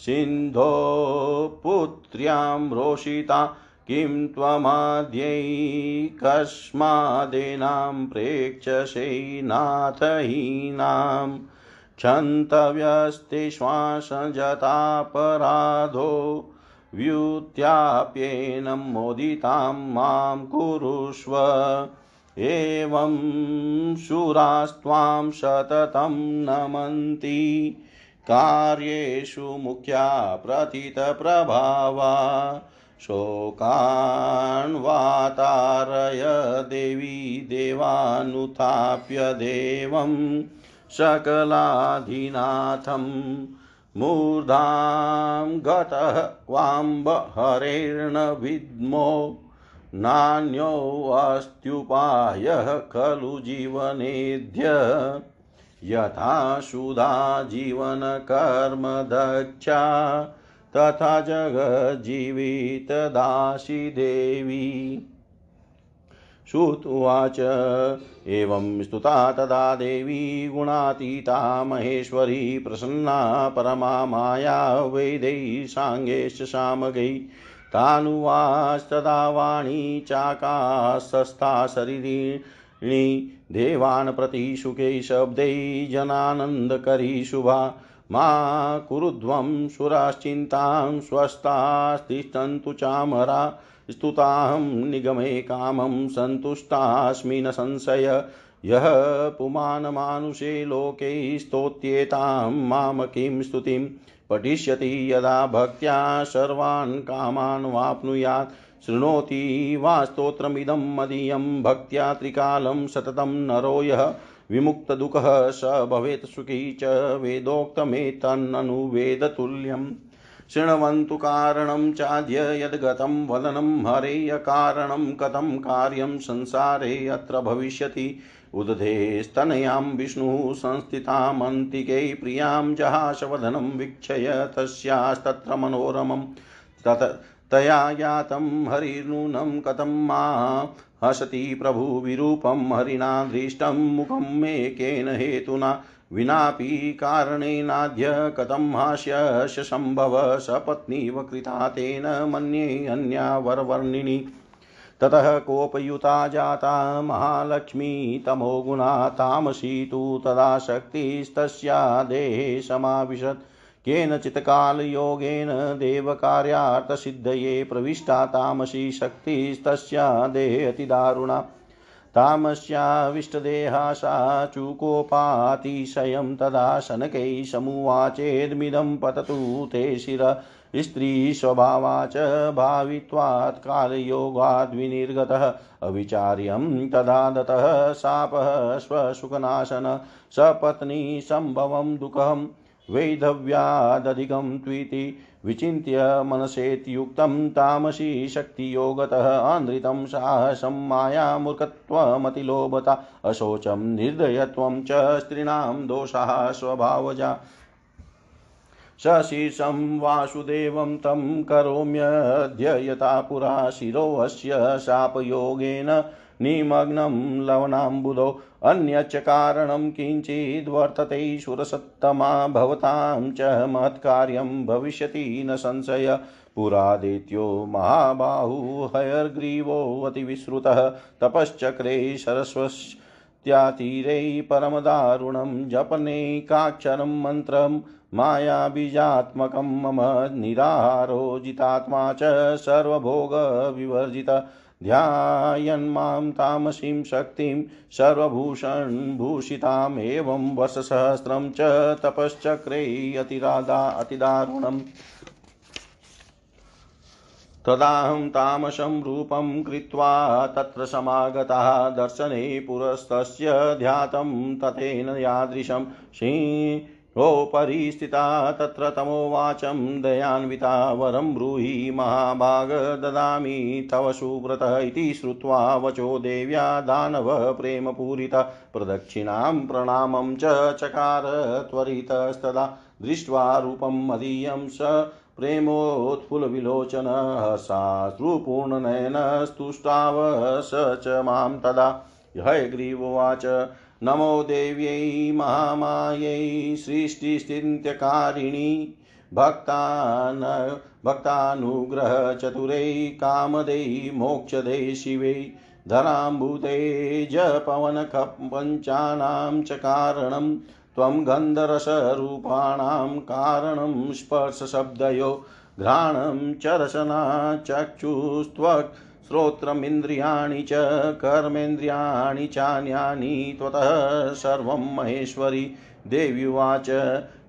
सिन्धो पुत्र्यां रोषिता, किं त्वमाद्यै कस्मादेनां प्रेक्षसे नाथहीनां। क्षन्तव्यस्ते श्वासजतापराधो व्युत्याप्येनं मोदितां माँ कुरुष्व। एवं शूरास्त्वां सततं नमन्ति। कार्येषु मुख्या प्रथितप्रभावा शोकान्वातारय देवी देवानुथाप्य देवं सकलाधिनाथं मूर्धां गतः क्वाम्ब हरेर्न विद्मो नान्योऽस्त्युपायः खलु जीवनेद्य यथा सुधा जीवनकर्मदक्षा तथा जगज्जीवितदासि देवी। श्रुत्वाच एवं स्तुता तदा देवी गुणातीता महेश्वरी प्रसन्ना परमा माया वैदेयी साङ्गेश्च सामगै। तानुवास्तदा वाणी चाकाशस्था शरीरिणी देवान् प्रति सुखे शब्दै जनानन्दकरी शुभा। मा कुरुध्वं सुराश्चिन्तां स्वस्थास्तिष्ठन्तु चामरा। स्तुताहं निगमे कामं सन्तुष्टास्मि न संशय। यः पुमानमानुषे लोके स्तोत्येतां, माम किं स्तुतिं? पठिष्यति यदा भक्त्या सर्वान् कामान् वाप्नुयात्। शृणोति वा स्तोत्रमिदं मदीयं भक्त्या त्रिकालं सततं नरो यः विमुक्तदुःखः स भवेत् सुखी च वेदोक्तमेतन्ननुवेदतुल्यम्। शृण्वन्तु कारणं चाद्य यद्गतं वदनं हरेयकारणं कथं कार्यं संसारे अत्र भविष्यति। उदधेस्तनयां विष्णुः संस्थितामन्तिके प्रियाँ जहाशवदनं वीक्षय तस्यास्तत्र मनोरमं तत तया यातं हरिनूनं कथं मा? हसति प्रभुविरूपं हरिणा दृष्टं मुखं मे केन हेतुना। विनापि कारणेनाद्य कथं हास्यस्य सम्भव सपत्नीव कृता तेन मन्ये अन्या वरवर्णिनी। ततः कोपयुता जाता महालक्ष्मी तमोगुणा तामसी तु तदा शक्तिस्तस्या देहे समाविशत्। केनचित्कालयोगेन देवकार्यार्थसिद्धये प्रविष्टा तामसी शक्तिस्तस्या देहे अतिदारुणा। तामस्याविष्टदेहा सा चुकोपातिशयं तदा शनकैः समुवाचेदमिदं पततु ते शिर। स्त्रीस्वभावा च भावित्वात् कालयोगाद्विनिर्गतः अविचार्यं तदा दतः शापः स्वसुखनाशन। सपत्नी सम्भवं दुःखं वैधव्यादधिकं त्विति विचिन्त्य मनसेत्युक्तं तामसी शक्तियोगतः आन्द्रितं साहसं मायामूर्खत्वमतिलोभता अशोचं निर्दयत्वं च स्त्रीणां दोषाः स्वभावजा। सशीर्षं वासुदेवं तं करोम्यद्य यथा पुरा शिरोऽस्य शापयोगेन निमग्नं लवणाम्बुधौ अन्यच्च कारणं किञ्चिद्वर्तते सुरसत्तमा भवतां च महत्कार्यं भविष्यति न संशय। पुरादित्यो महाबाहु हयर्ग्रीवोऽतिविश्रुतः तपश्चक्रे सरस्वत्यातीरे परमदारुणं जपनेकाक्षरं मन्त्रं मायाबीजात्मकं मम निराहारो जितात्मा च सर्वभोगविवर्जित। ध्यायन्मां तामसीं शक्तिं सर्वभूषणभूषिताम् एवं वर्षसहस्रं च तपश्चक्रे अतिरादा अतिदारुणम्। तदाहं तामसं रूपं कृत्वा तत्र समागतः दर्शने पुरस्तस्य ध्यातं तथेन यादृशं सिंह गोपरि स्थिता तत्र तमोवाचं दयान्विता वरं ब्रूहि महाभाग ददामि तव सुव्रत इति श्रुत्वा वचो देव्या दानवः प्रेमपूरितः प्रदक्षिणां प्रणामं च चकार त्वरितस्तदा दृष्ट्वा रूपं मदीयं स प्रेमोत्फुलविलोचन हर्षाश्रुपूर्णनयनस्तुष्टाव स च माँ तदा हयग्रीवोवाच नमो देव्यै महामायै सृष्टिस्थित्यकारिणी भक्तान् भक्तानुग्रहचतुरै कामदै मोक्षदे शिवे धराम्बुते जपवनकपञ्चानां च कारणं त्वं गन्धरसरूपाणां कारणं स्पर्शशब्दयो घ्राणं च रसना चक्षुस्त्वक् श्रोत्रमिन्द्रियाणि च, कर्मेन्द्रियाणि चान्यानि त्वतः सर्वं महेश्वरि। देव्युवाच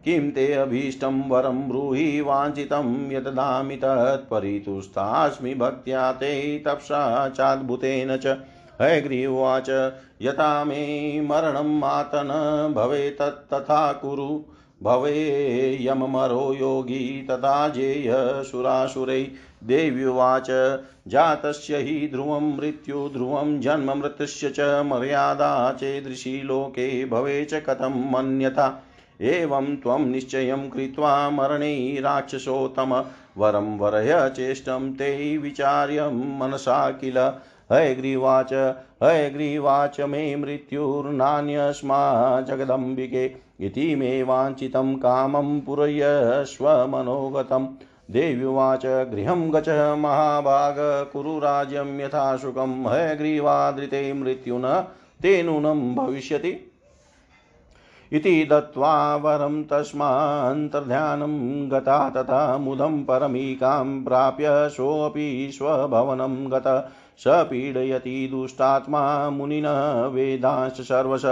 किं ते अभीष्टं वरं ब्रूहि वाञ्छितं यददामि तत्परितुष्टास्मि भक्त्या ते तपसा चाद्भुतेन च। हयग्रीवाच यथा मे मरणं मातन भवेत् तथा कुरु। भवेयमरो योगी तथा जेय सुरासुरै। देव्युवाच जातस्य हि ध्रुवं मृत्यु, ध्रुवं जन्म मृत्युस्य च मर्यादा चेदृशी लोके भवे च कथं मन्यथा। एवं त्वं निश्चयं कृत्वा मरणे राक्षसोत्तम, वरं वरय चेष्टं ते विचार्यं मनसा किल। हयग्रीवाच हयग्रीवाच मे मृत्युर्नान्यस्मा जगदम्बिके। इति मे वाञ्छितं कामं पूरयस्व मनोगतम् देव्युवाच गृहं गच, महाभाग, कुरु राज्यं यथा शुकं। हयग्रीवादृते मृत्युन ते नूनं भविष्यति। इति दत्त्वा वरं तस्मान्तर्ध्यानं गता तथा मुदं परमीकां प्राप्य सोऽपि स्वभवनं गत। स पीडयति दुष्टात्मा मुनिनः वेदांश्च सर्वश।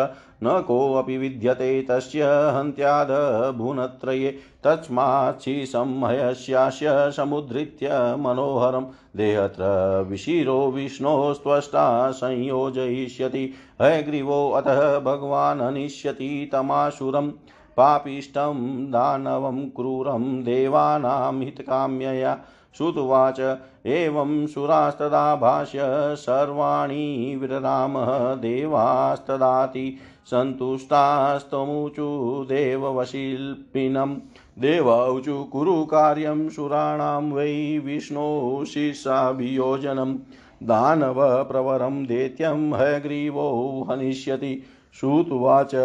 न कोऽपि विद्यते तस्य हन्त्यादभुनत्रये तस्माच्छि संहयस्यास्य समुद्धृत्य मनोहरं। देहत्र विशिरो विष्णोस्त्वष्टा संयोजयिष्यति। हयग्रीवोऽतः भगवान् हनिष्यति तमासुरम् पापिष्टं दानवं क्रूरं देवानां हितकाम्यया। श्रुतुवाच। एवं सुरास्तदा भाष्य, सर्वाणि विररामः देवास्तदाति सन्तुष्टास्तमुचु देववशिल्पिनं। देवौचु कुरु कार्यं सुराणां वै विष्णो शिष्याभियोजनं। दानवप्रवरं दैत्यं हयग्रीवो हनिष्यति। श्रुतुवाच।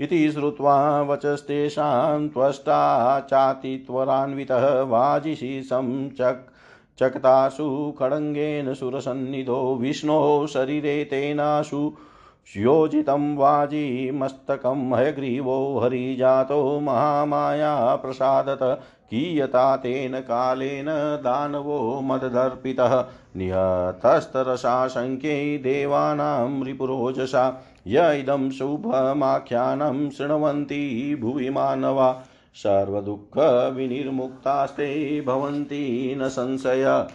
इति श्रुत्वा वचस्तेषां त्वष्टा चातित्वरान्वितः वाजिशीसं चक् चकतासु खड्गेन सुरसन्निधो विष्णोः शरीरे तेनाशु योजितं वाजिमस्तकं हयग्रीवो हरिजातो महामाया प्रसादत कीयता तेन कालेन दानवो मददर्पितः निहतस्तरसाशङ्क्यै देवानां रिपुरोजसा य इदं शुभमाख्यानं शृण्वन्ति भुवि मानवा, सर्वदुःखविनिर्मुक्तास्ते भवन्ति न संशय।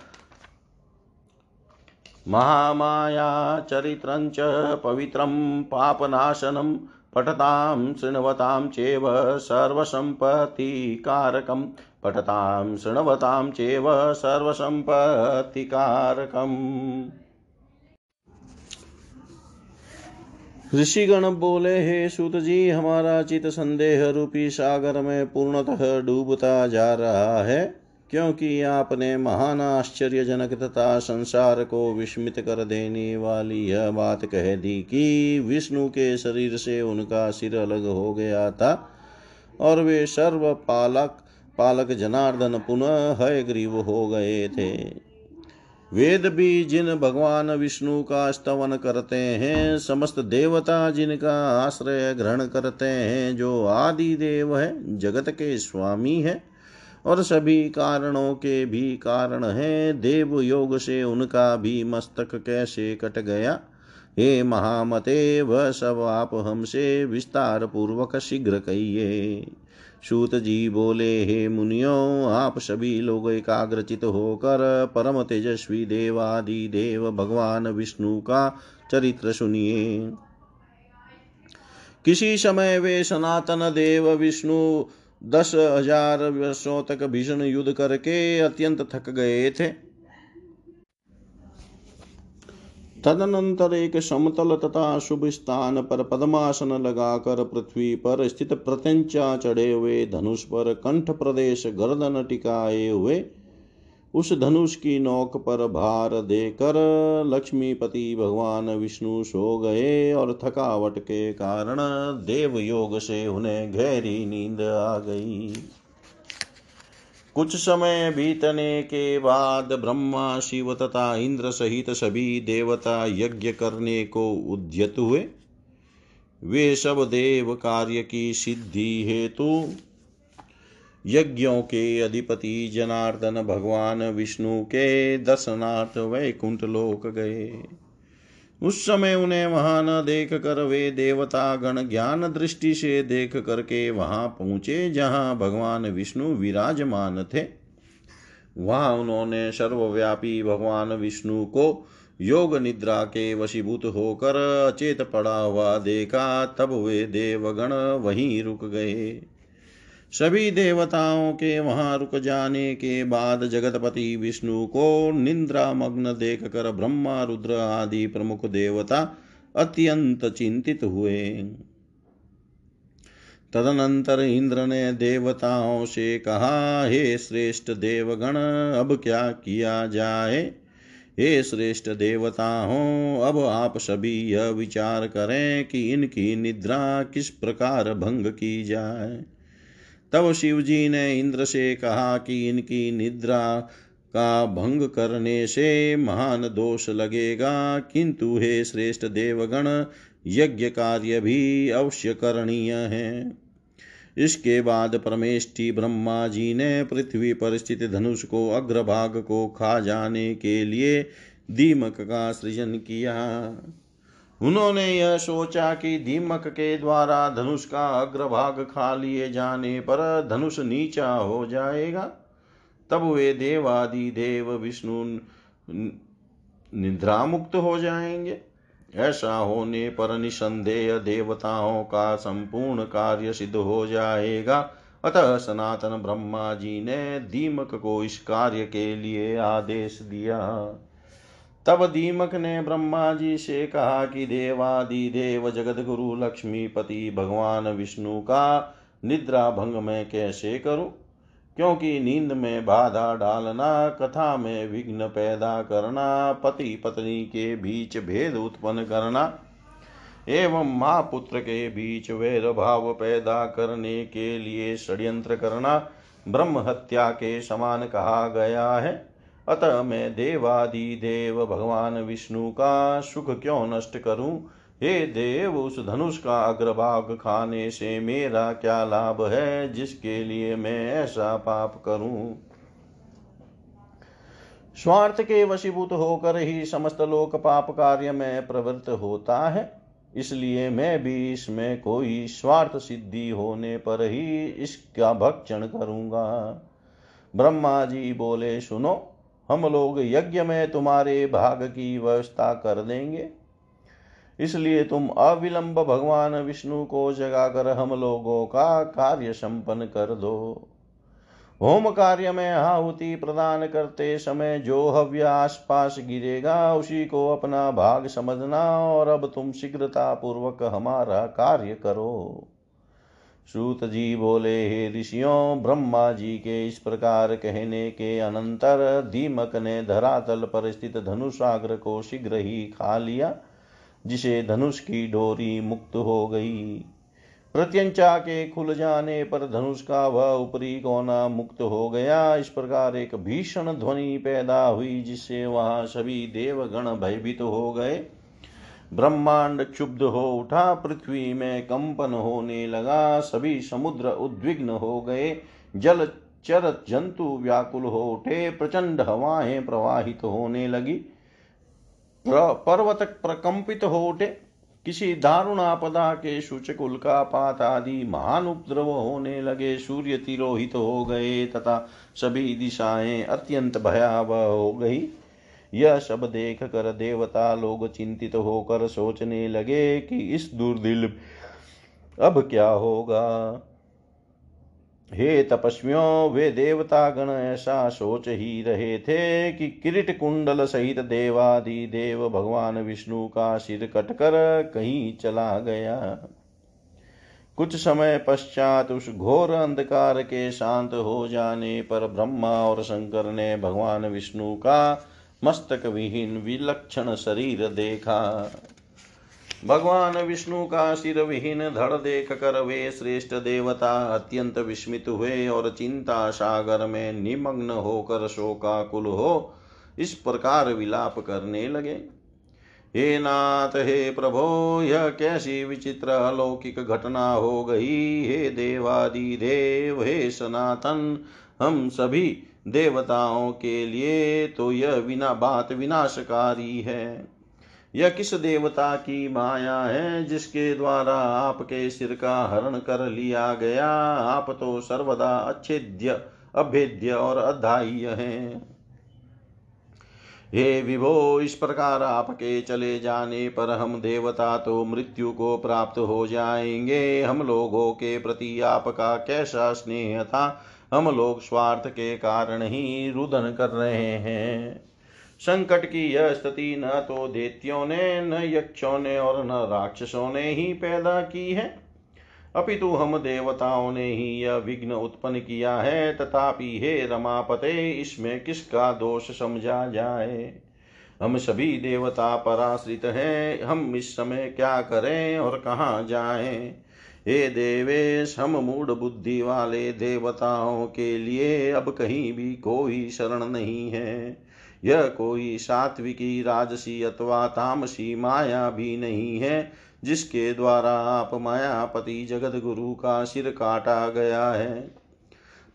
महामायाचरित्रं च पवित्रं पापनाशनं, पठतां शृण्वतां चेव सर्वसम्पत्तिकारकं, पठतां शृण्वतां चेव सर्वसम्पत्तिकारकम्। ऋषिगण बोले हे सुत जी हमारा चित संदेह रूपी सागर में पूर्णतः डूबता जा रहा है, क्योंकि आपने महान आश्चर्यजनक तथा संसार को विस्मित कर देने वाली यह बात कह दी कि विष्णु के शरीर से उनका सिर अलग हो गया था और वे सर्व पालक पालक जनार्दन पुनः हय ग्रीव हो गए थे। वेद भी जिन भगवान विष्णु का स्तवन करते हैं, समस्त देवता जिनका आश्रय ग्रहण करते हैं, जो आदि देव है, जगत के स्वामी है, और सभी कारणों के भी कारण है, देव योग से उनका भी मस्तक कैसे कट गया? हे महामते, वह सब आप हमसे विस्तार पूर्वक शीघ्र कहिए। सूत जी बोले, हे मुनियो, आप सभी लोग एकाग्रचित होकर परम तेजस्वी देवादि देव भगवान विष्णु का चरित्र सुनिए। किसी समय वे सनातन देव विष्णु दस हज़ार वर्षों तक भीषण युद्ध करके अत्यंत थक गए थे। तदनंतर एक समतल तथा शुभ स्थान पर पद्मासन लगाकर पृथ्वी पर स्थित प्रत्यंचा चढ़े हुए धनुष पर कंठ प्रदेश गर्दन टिकाए हुए उस धनुष की नोक पर भार देकर लक्ष्मीपति भगवान विष्णु सो गए और थकावट के कारण देव योग से उन्हें गहरी नींद आ गई। कुछ समय बीतने के बाद ब्रह्मा शिव तथा इंद्र सहित सभी देवता यज्ञ करने को उद्यत हुए। वे सब देव कार्य की सिद्धि हेतु यज्ञों के अधिपति जनार्दन भगवान विष्णु के दर्शनार्थ वैकुंठ लोक गए। उस समय उन्हें वहाँ न देख कर वे देवता गण ज्ञान दृष्टि से देख करके वहाँ पहुँचे, जहाँ भगवान विष्णु विराजमान थे। वहाँ उन्होंने सर्वव्यापी भगवान विष्णु को योग निद्रा के वशीभूत होकर अचेत पड़ा हुआ देखा, तब वे देवगण वहीं रुक गए। सभी देवताओं के वहाँ रुक जाने के बाद जगतपति विष्णु को निंद्रा मग्न देख कर ब्रह्मा, रुद्र आदि प्रमुख देवता अत्यंत चिंतित हुए। तदनंतर इंद्र ने देवताओं से कहा, हे श्रेष्ठ देवगण, अब क्या किया जाए? हे श्रेष्ठ देवताओं, अब आप सभी यह विचार करें कि इनकी निद्रा किस प्रकार भंग की जाए? तब शिव जी ने इंद्र से कहा कि इनकी निद्रा का भंग करने से महान दोष लगेगा। किंतु हे श्रेष्ठ देवगण, यज्ञ कार्य भी अवश्य करणीय है। इसके बाद परमेष्टि ब्रह्मा जी ने पृथ्वी पर स्थित धनुष को अग्रभाग को खा जाने के लिए दीमक का सृजन किया। उन्होंने यह सोचा कि दीमक के द्वारा धनुष का अग्रभाग खा लिए जाने पर धनुष नीचा हो जाएगा। तब वे देवादि देव विष्णु निद्रा मुक्त हो जाएँगे। ऐसा होने पर निसंदेह देवताओं का संपूर्ण कार्य सिद्ध हो जाएगा। अतः सनातन ब्रह्मा जी ने दीमक को इस कार्य के लिए आदेश दिया। तब दीमक ने ब्रह्मा जी से कहा कि देवादि देव जगत गुरु लक्ष्मीपति भगवान विष्णु का निद्रा भंग में कैसे करूँ? क्योंकि नींद में बाधा डालना, कथा में विघ्न पैदा करना पति पत्नी के बीच भेद उत्पन्न करना, एवं माँ पुत्र के बीच वैर भाव पैदा करने के लिए षड्यंत्र करना ब्रह्म हत्या के समान कहा गया है। अतः मैं देवादि देव, भगवान विष्णु का सुख क्यों नष्ट करूँ? हे देव, उस धनुष का अग्रभाग खाने से मेरा क्या लाभ है, जिसके लिए मैं ऐसा पाप करूँ? स्वार्थ के वशीभूत होकर ही समस्त लोक पाप कार्य में प्रवृत्त होता है। इसलिए मैं भी इसमें कोई स्वार्थ सिद्धि होने पर ही इसका भक्षण करूँगा। ब्रह्मा जी बोले, सुनो हम लोग यज्ञ में तुम्हारे भाग की व्यवस्था कर देंगे। इसलिए तुम अविलंब भगवान विष्णु को जगाकर हम लोगों का कार्य संपन्न कर दो। होम कार्य में आहुति प्रदान करते समय जो हव्य आसपास गिरेगा, उसी को अपना भाग समझना और अब तुम शीघ्रता पूर्वक हमारा कार्य करो। सूत जी बोले, हे ऋषियों, ब्रह्मा जी के इस प्रकार कहने के अनंतर दीमक ने धरातल पर स्थित धनुषाग्र को शीघ्र ही खा लिया, जिसे धनुष की डोरी मुक्त हो गई। प्रत्यंचा के खुल जाने पर धनुष का वह ऊपरी कोना मुक्त हो गया। इस प्रकार एक भीषण ध्वनि पैदा हुई, जिससे वहाँ सभी देवगण भयभीत तो हो गए। ब्रह्मांड क्षुब्ध हो उठा, पृथ्वी में कंपन होने लगा, सभी समुद्र उद्विग्न हो गए, जल, चर जंतु व्याकुल हो उठे, प्रचंड हवाएँ प्रवाहित होने लगी। पर्वत प्रकंपित हो उठे, किसी दारुण आपदा के सूचक, उल्कापात आदि महान उपद्रव होने लगे, सूर्य तिरोहित हो गए, तथा सभी दिशाएँ अत्यंत भयावह हो गई। यह सब देख कर देवता लोग चिंतित होकर सोचने लगे कि इस दुर्दिल अब क्या होगा? हे तपस्वियों, वे देवता गण ऐसा सोच ही रहे थे कि किरीट कुंडल सहित देवादि देव भगवान विष्णु का सिर कटकर कहीं चला गया। कुछ समय पश्चात उस घोर अंधकार के शांत हो जाने पर ब्रह्मा और शंकर ने भगवान विष्णु का मस्तक विहीन विलक्षण शरीर देखा। भगवान विष्णु का सिर विहीन धड़ देख कर वे श्रेष्ठ देवता अत्यंत विस्मित हुए और चिंता सागर में निमग्न होकर शोकाकुल हो इस प्रकार विलाप करने लगे। हे नाथ, हे प्रभो, यह कैसी विचित्र अलौकिक घटना हो गई? हे देवादि देव हे सनातन, हम सभी देवताओं के लिए तो यह विना बात विनाशकारी है। यह किस देवता की माया है जिसके द्वारा आपके सिर का हरण कर लिया गया? आप तो सर्वदा अच्छेद्य, अभेद्य और अधाह्य हैं। हे विभो, इस प्रकार आपके चले जाने पर हम देवता तो मृत्यु को प्राप्त हो जाएँगे। हम लोगों के प्रति आपका कैसा स्नेह था? हम लोग स्वार्थ के कारण ही रुदन कर रहे हैं। संकट की यह स्थिति न तो देत्यों ने, न यक्षों ने और न राक्षसों ने ही पैदा की है। अपितु हम देवताओं ने ही यह विघ्न उत्पन्न किया है, तथापि हे रमापते, इसमें किसका दोष समझा जाए? हम सभी देवता पराश्रित हैं, हम इस समय क्या करें और कहाँ जाएँ? हे देवेश हम मूड बुद्धि वाले देवताओं के लिए अब कहीं भी कोई शरण नहीं है। यह कोई सात्विकी, राजसी अथवा तामसी माया भी नहीं है, जिसके द्वारा आप मायापति जगत गुरु का सिर काटा गया है।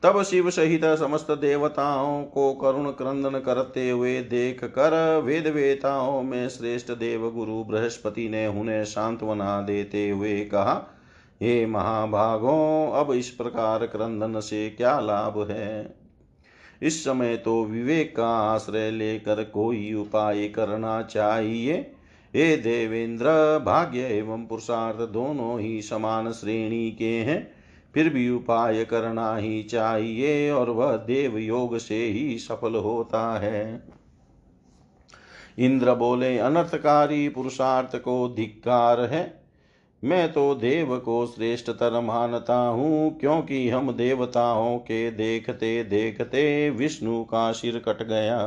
तब शिव सहित समस्त देवताओं को करुण क्रंदन करते हुए देख कर वेद वेताओं में श्रेष्ठ देव गुरु बृहस्पति ने उन्हें सांत्वना देते हुए कहा हे महाभागों, अब इस प्रकार क्रंदन से क्या लाभ है? इस समय तो विवेक का आश्रय लेकर कोई उपाय करना चाहिए। हे देवेंद्र, भाग्य एवं पुरुषार्थ दोनों ही समान श्रेणी के हैं। फिर भी उपाय करना ही चाहिए और वह देव योग से ही सफल होता है। इंद्र बोले, अनर्थकारी पुरुषार्थ को धिक्कार है। मैं तो देव को श्रेष्ठतर मानता हूँ, क्योंकि हम देवताओं के देखते देखते विष्णु का सिर कट गया।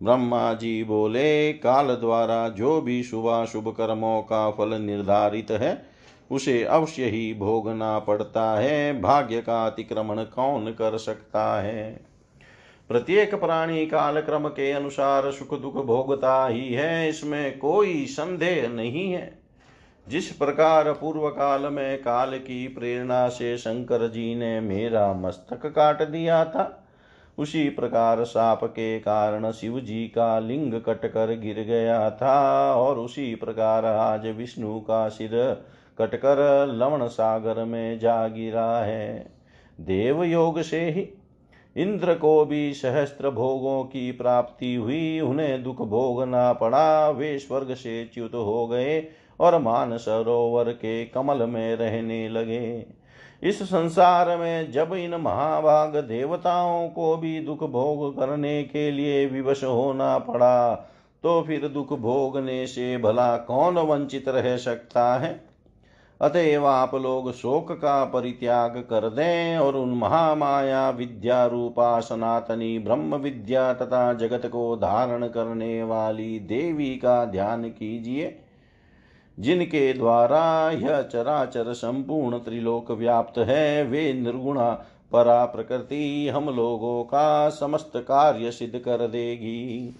ब्रह्मा जी बोले, काल द्वारा जो भी शुभाशुभ कर्मों का फल निर्धारित है, उसे अवश्य ही भोगना पड़ता है। भाग्य का अतिक्रमण कौन कर सकता है? प्रत्येक प्राणी काल क्रम के अनुसार सुख दुख भोगता ही है, इसमें कोई संदेह नहीं है। जिस प्रकार पूर्व काल में काल की प्रेरणा से शंकर जी ने मेरा मस्तक काट दिया था, उसी प्रकार साप के कारण शिव जी का लिंग कटकर गिर गया था और उसी प्रकार आज विष्णु का सिर कटकर लवण सागर में जा गिरा है। देव योग से ही इंद्र को भी सहस्त्र भोगों की प्राप्ति हुई, उन्हें दुख भोगना पड़ा, वे स्वर्ग से च्युत हो गए। और मान सरोवर के कमल में रहने लगे। इस संसार में जब इन महाभाग देवताओं को भी दुख भोग करने के लिए विवश होना पड़ा तो फिर दुख भोगने से भला कौन वंचित रह सकता है? अतएव आप लोग शोक का परित्याग कर दें और उन महामाया विद्या रूपा सनातनी ब्रह्म विद्या तथा जगत को धारण करने वाली देवी का ध्यान कीजिए। जिनके द्वारा यह चराचर संपूर्ण त्रिलोक व्याप्त है, वे निर्गुणा परा प्रकृति हम लोगों का समस्त कार्य सिद्ध कर देगी।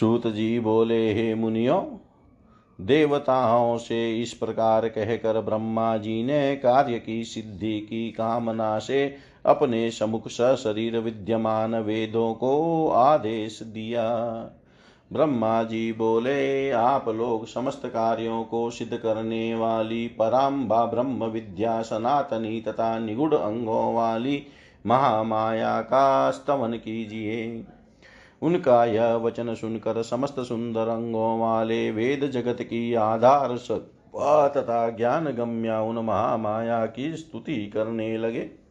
सूत जी बोले, हे मुनियो, देवताओं से इस प्रकार कहकर ब्रह्मा जी ने कार्य की, सिद्धि की कामना से अपने समुख स शरीर विद्यमान वेदों को आदेश दिया। ब्रह्मा जी बोले, आप लोग समस्त कार्यों को सिद्ध करने वाली पराम्बा, ब्रह्म विद्या, सनातनी तथा निगुड़ अंगों वाली महामाया का स्तवन कीजिए। उनका यह वचन सुनकर समस्त सुंदर अंगों वाले वेद जगत की आधार तथा ज्ञान गम्या उन महामाया की स्तुति करने लगे।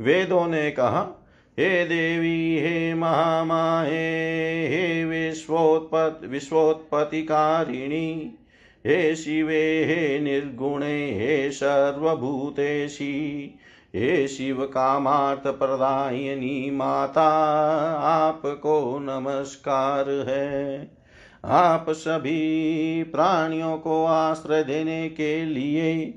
वेदों ने कहा, हे देवी, हे महामाहे हे विश्वोत्पत विश्वोत्पत्तिकारिणी हे शिवे, हे निर्गुणे, हे सर्वभूतेशी हे शिव कामार्थ प्रदायनी माता, आपको नमस्कार है। आप सभी प्राणियों को आश्रय देने के लिए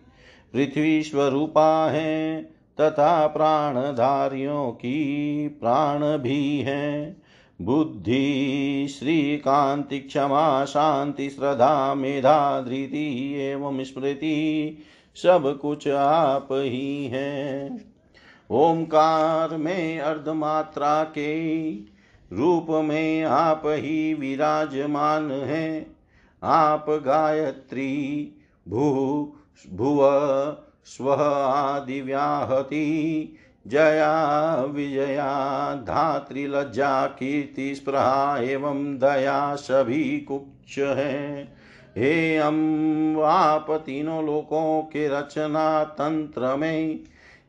पृथ्वी स्वरूपा है। तथा प्राणधारियों की प्राण भी है। बुद्धि, श्रीकांति, क्षमा, शांति, श्रद्धा, मेधा, धृति एवं स्मृति सब कुछ आप ही हैं। ओंकार में अर्धमात्रा के रूप में आप ही विराजमान हैं। आप गायत्री, भू, भुव स्व आदिव्याहति, जया विजया, धात्रिलज्जा कीर्ति स्पृहा एवं दया सभी कुछ है। हे अम आप तीनों लोकों के रचना तंत्र में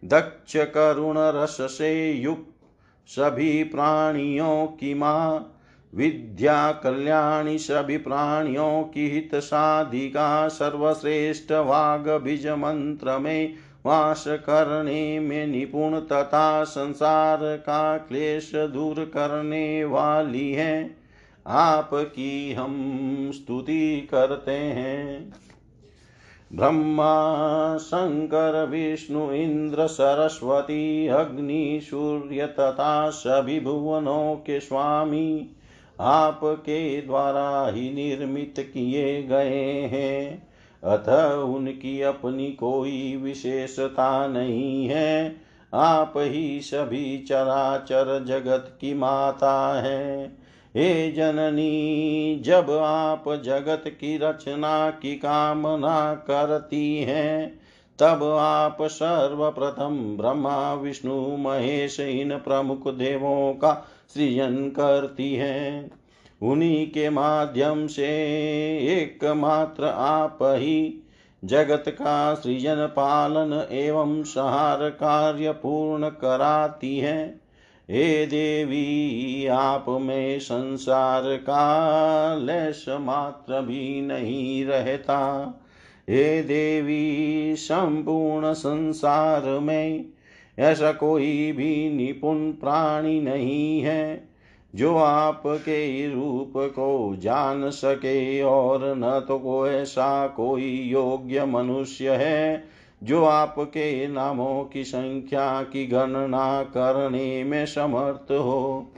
दक्ष करुण रस से युक्त सभी प्राणियों की माँ विद्या कल्याणी सभी प्राणियों की हित साधिका सर्वश्रेष्ठ वाग बीज मंत्र में वास करने में निपुण तथा संसार का क्लेश दूर करने वाली है। आपकी हम स्तुति करते हैं। ब्रह्मा, शंकर, विष्णु, इंद्र, सरस्वती, अग्नि, सूर्य तथा सभी भुवनों के स्वामी आपके द्वारा ही निर्मित किए गए हैं। अतः उनकी अपनी कोई विशेषता नहीं है। आप ही सभी चराचर जगत की माता है। हे जननी, जब आप जगत की रचना की कामना करती हैं, तब आप सर्वप्रथम ब्रह्मा, विष्णु, महेश, इन प्रमुख देवों का सृजन करती है। उन्हीं के माध्यम से एकमात्र आप ही जगत का सृजन, पालन एवं सहार कार्य पूर्ण कराती हैं। हे देवी, आप में संसार का लेश मात्र भी नहीं रहता। हे देवी, संपूर्ण संसार में ऐसा कोई भी निपुण प्राणी नहीं है, जो आपके रूप को जान सके और न तो को ऐसा कोई योग्य मनुष्य है, जो आपके नामों की संख्या की गणना करने में समर्थ हो,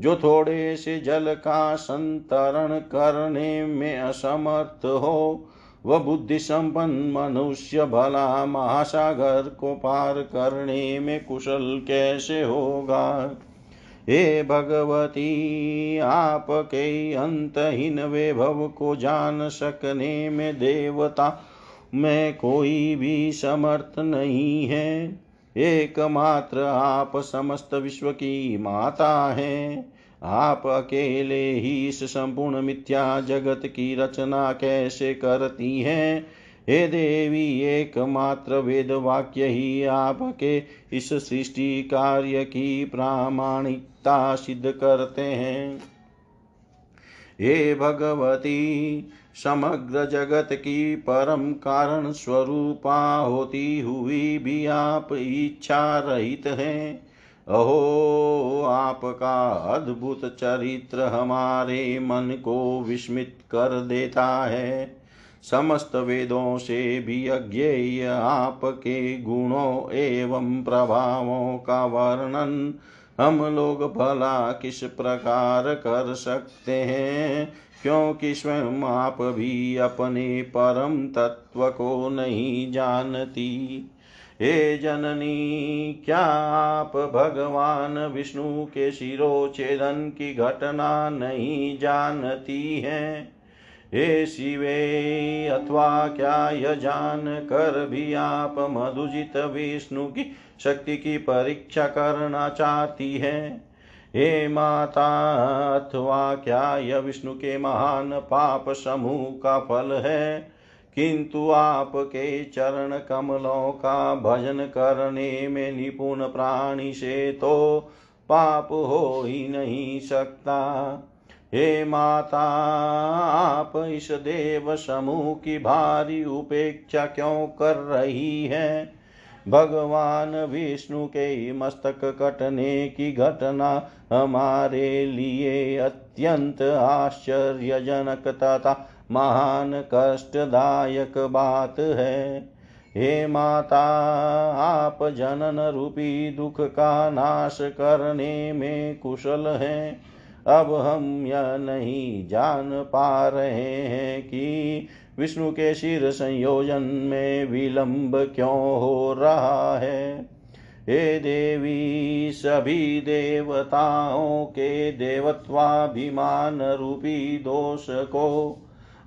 जो थोड़े से जल का संतरण करने में असमर्थ हो वह बुद्धि संपन्न मनुष्य भला महासागर को पार करने में कुशल कैसे होगा? हे भगवती, आपके अंतहीन वैभव को जान सकने में देवता में कोई भी समर्थ नहीं है। एकमात्र आप समस्त विश्व की माता हैं। आप अकेले ही इस संपूर्ण मिथ्या जगत की रचना कैसे करती हैं? हे देवी, एकमात्र वेद वाक्य ही आपके इस सृष्टि कार्य की प्रामाणिकता सिद्ध करते हैं। हे भगवती, समग्र जगत की परम कारण स्वरूपा होती हुई भी आप इच्छा रहित हैं। अहो, आपका अद्भुत चरित्र हमारे मन को विस्मित कर देता है। समस्त वेदों से भी अज्ञेय आपके गुणों एवं प्रभावों का वर्णन हम लोग भला किस प्रकार कर सकते हैं? क्योंकि स्वयं आप भी अपने परम तत्व को नहीं जानती। हे जननी, क्या आप भगवान विष्णु के शिरोच्छेदन की घटना नहीं जानती हैं? हे शिवे, अथवा क्या यह जान कर भी आप मधुजित विष्णु की शक्ति की परीक्षा करना चाहती हैं? हे माता, अथवा क्या यह विष्णु के महान पाप समूह का फल है? किंतु आपके चरण कमलों का भजन करने में निपुण प्राणी से तो पाप हो ही नहीं सकता। हे माता, आप इस देव समूह की भारी उपेक्षा क्यों कर रही है? भगवान विष्णु के मस्तक कटने की घटना हमारे लिए अत्यंत आश्चर्यजनक तथा महान कष्टदायक बात है। हे माता, आप जनन रूपी दुख का नाश करने में कुशल हैं। अब हम यह नहीं जान पा रहे हैं कि विष्णु के शिर संयोजन में विलंब क्यों हो रहा है। हे देवी, सभी देवताओं के देवत्वाभिमान रूपी दोष को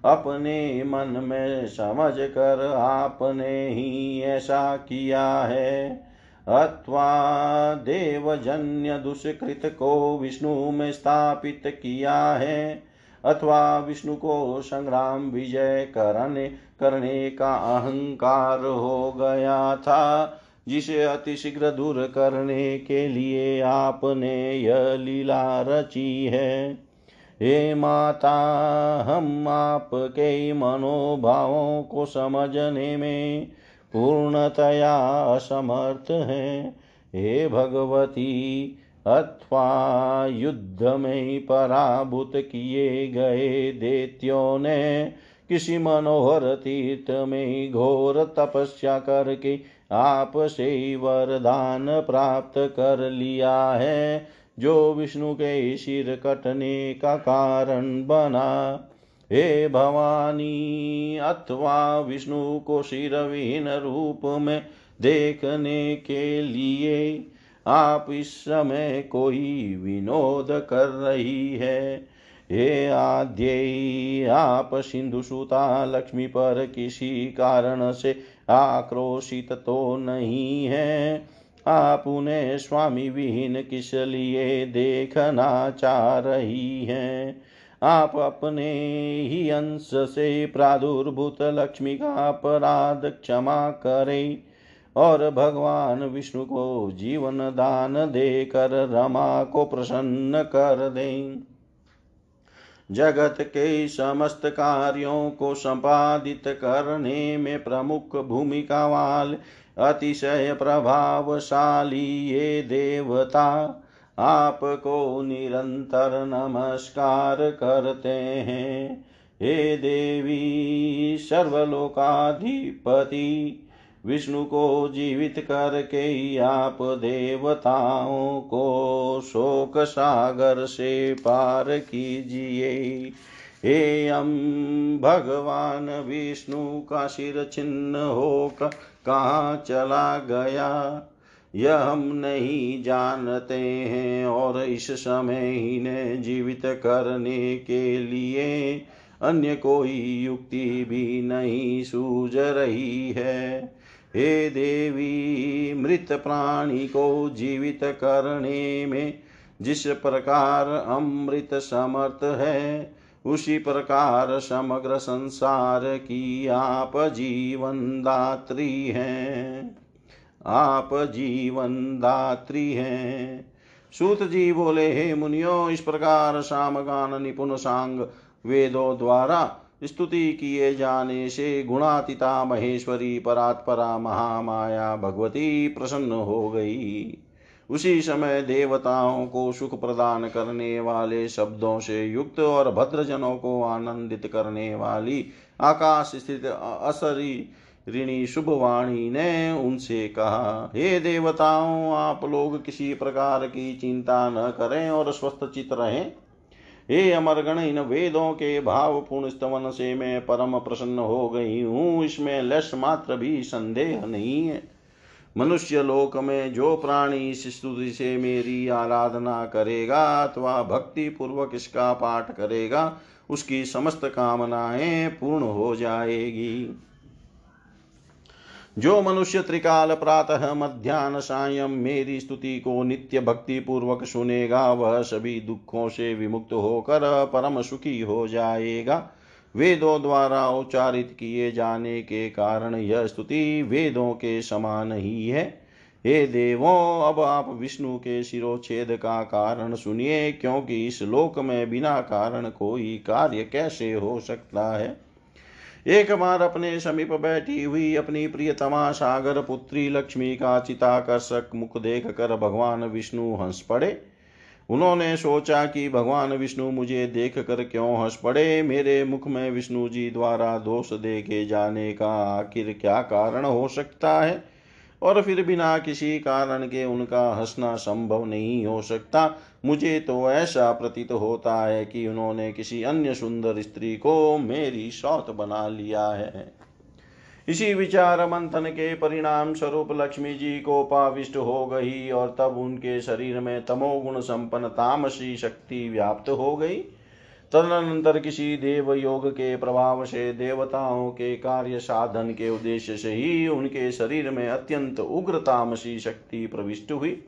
अपने मन में समझ कर आपने ही ऐसा किया है। अथवा देवजन्य दुष्कृत को विष्णु में स्थापित किया है, अथवा विष्णु को संग्राम विजय करने करने का अहंकार हो गया था, जिसे अतिशीघ्र दूर करने के लिए आपने यह लीला रची है। हे माता, हम आपके मनोभावों को समझने में पूर्णतया असमर्थ हैं। हे भगवती, अथवा युद्ध में पराभूत किए गए देत्यों ने किसी मनोहर तीर्थ में घोर तपस्या करके आपसे वरदान प्राप्त कर लिया है। जो विष्णु के शिर कटने का कारण बना। हे भवानी, अथवा विष्णु को शिरविहीन रूप में देखने के लिए आप इस समय कोई विनोद कर रही है। हे आद्य आप सिंधुसुता लक्ष्मी पर किसी कारण से आक्रोशित तो नहीं है। आप स्वामी विहीन किस लिए देखना चाह रही हैं? आप अपने ही अंश से प्रादुर्भूत लक्ष्मी का अपराध क्षमा करें और भगवान विष्णु को जीवन दान देकर रमा को प्रसन्न कर दें। जगत के समस्त कार्यों को संपादित करने में प्रमुख भूमिका वाले अतिशय प्रभावशाली ये देवता आपको निरंतर नमस्कार करते हैं। हे देवी सर्वलोकाधिपति, विष्णु को जीवित करके आप देवताओं को शोक सागर से पार कीजिए। हेयं भगवान विष्णु का सिर छिन्न हो कहाँ चला गया? यह हम नहीं जानते हैं और इस समय इन्हें जीवित करने के लिए अन्य कोई युक्ति भी नहीं सूझ रही है। हे देवी, मृत प्राणी को जीवित करने में जिस प्रकार अमृत समर्थ है उसी प्रकार समग्र संसार की आप जीवन दात्री हैं। आप जीवन दात्री हैं। सूत जी बोले, हे मुनियो, इस प्रकार सामगान निपुण सांग वेदों द्वारा स्तुति किए जाने से गुणातिता महेश्वरी परात्परा महामाया भगवती प्रसन्न हो गई। उसी समय देवताओं को सुख प्रदान करने वाले शब्दों से युक्त और भद्रजनों को आनंदित करने वाली आकाश स्थित असरी ऋणी शुभवाणी ने उनसे कहा, हे देवताओं, आप लोग किसी प्रकार की चिंता न करें और स्वस्थ चित रहें। हे अमरगण, इन वेदों के भाव पूर्ण स्तवन से मैं परम प्रसन्न हो गई हूँ। इसमें लश मात्र भी संदेह नहीं है। मनुष्य लोक में जो प्राणी इस स्तुति से मेरी आराधना करेगा, अथवा भक्ति पूर्वक इसका पाठ करेगा, उसकी समस्त कामनाएँ पूर्ण हो जाएगी। जो मनुष्य त्रिकाल प्रातः मध्यान्ह सायं मेरी स्तुति को नित्य भक्ति पूर्वक सुनेगा, वह सभी दुखों से विमुक्त होकर परम सुखी हो जाएगा। वेदों द्वारा उच्चारित किए जाने के कारण यह स्तुति वेदों के समान ही है। हे देवों, अब आप विष्णु के शिरोच्छेद का कारण सुनिए, क्योंकि इस लोक में बिना कारण कोई कार्य कैसे हो सकता है? एक बार अपने समीप बैठी हुई अपनी प्रियतमा सागर पुत्री लक्ष्मी का चिताकर्षक मुख देख कर भगवान विष्णु हंस पड़े। उन्होंने सोचा कि भगवान विष्णु मुझे देख कर क्यों हंस पड़े? मेरे मुख में विष्णु जी द्वारा दोष देखे जाने का आखिर क्या कारण हो सकता है? और फिर बिना किसी कारण के उनका हंसना संभव नहीं हो सकता। मुझे तो ऐसा प्रतीत होता है कि उन्होंने किसी अन्य सुंदर स्त्री को मेरी सौत बना लिया है। इसी विचार मंथन के परिणाम स्वरूप लक्ष्मी जी को पाविष्ट हो गई और तब उनके शरीर में तमोगुण संपन्न तामसी शक्ति व्याप्त हो गई। तदनंतर किसी देव योग के प्रभाव से देवताओं के कार्य साधन के उद्देश्य से ही उनके शरीर में अत्यंत उग्र तामसी शक्ति प्रविष्ट हुई।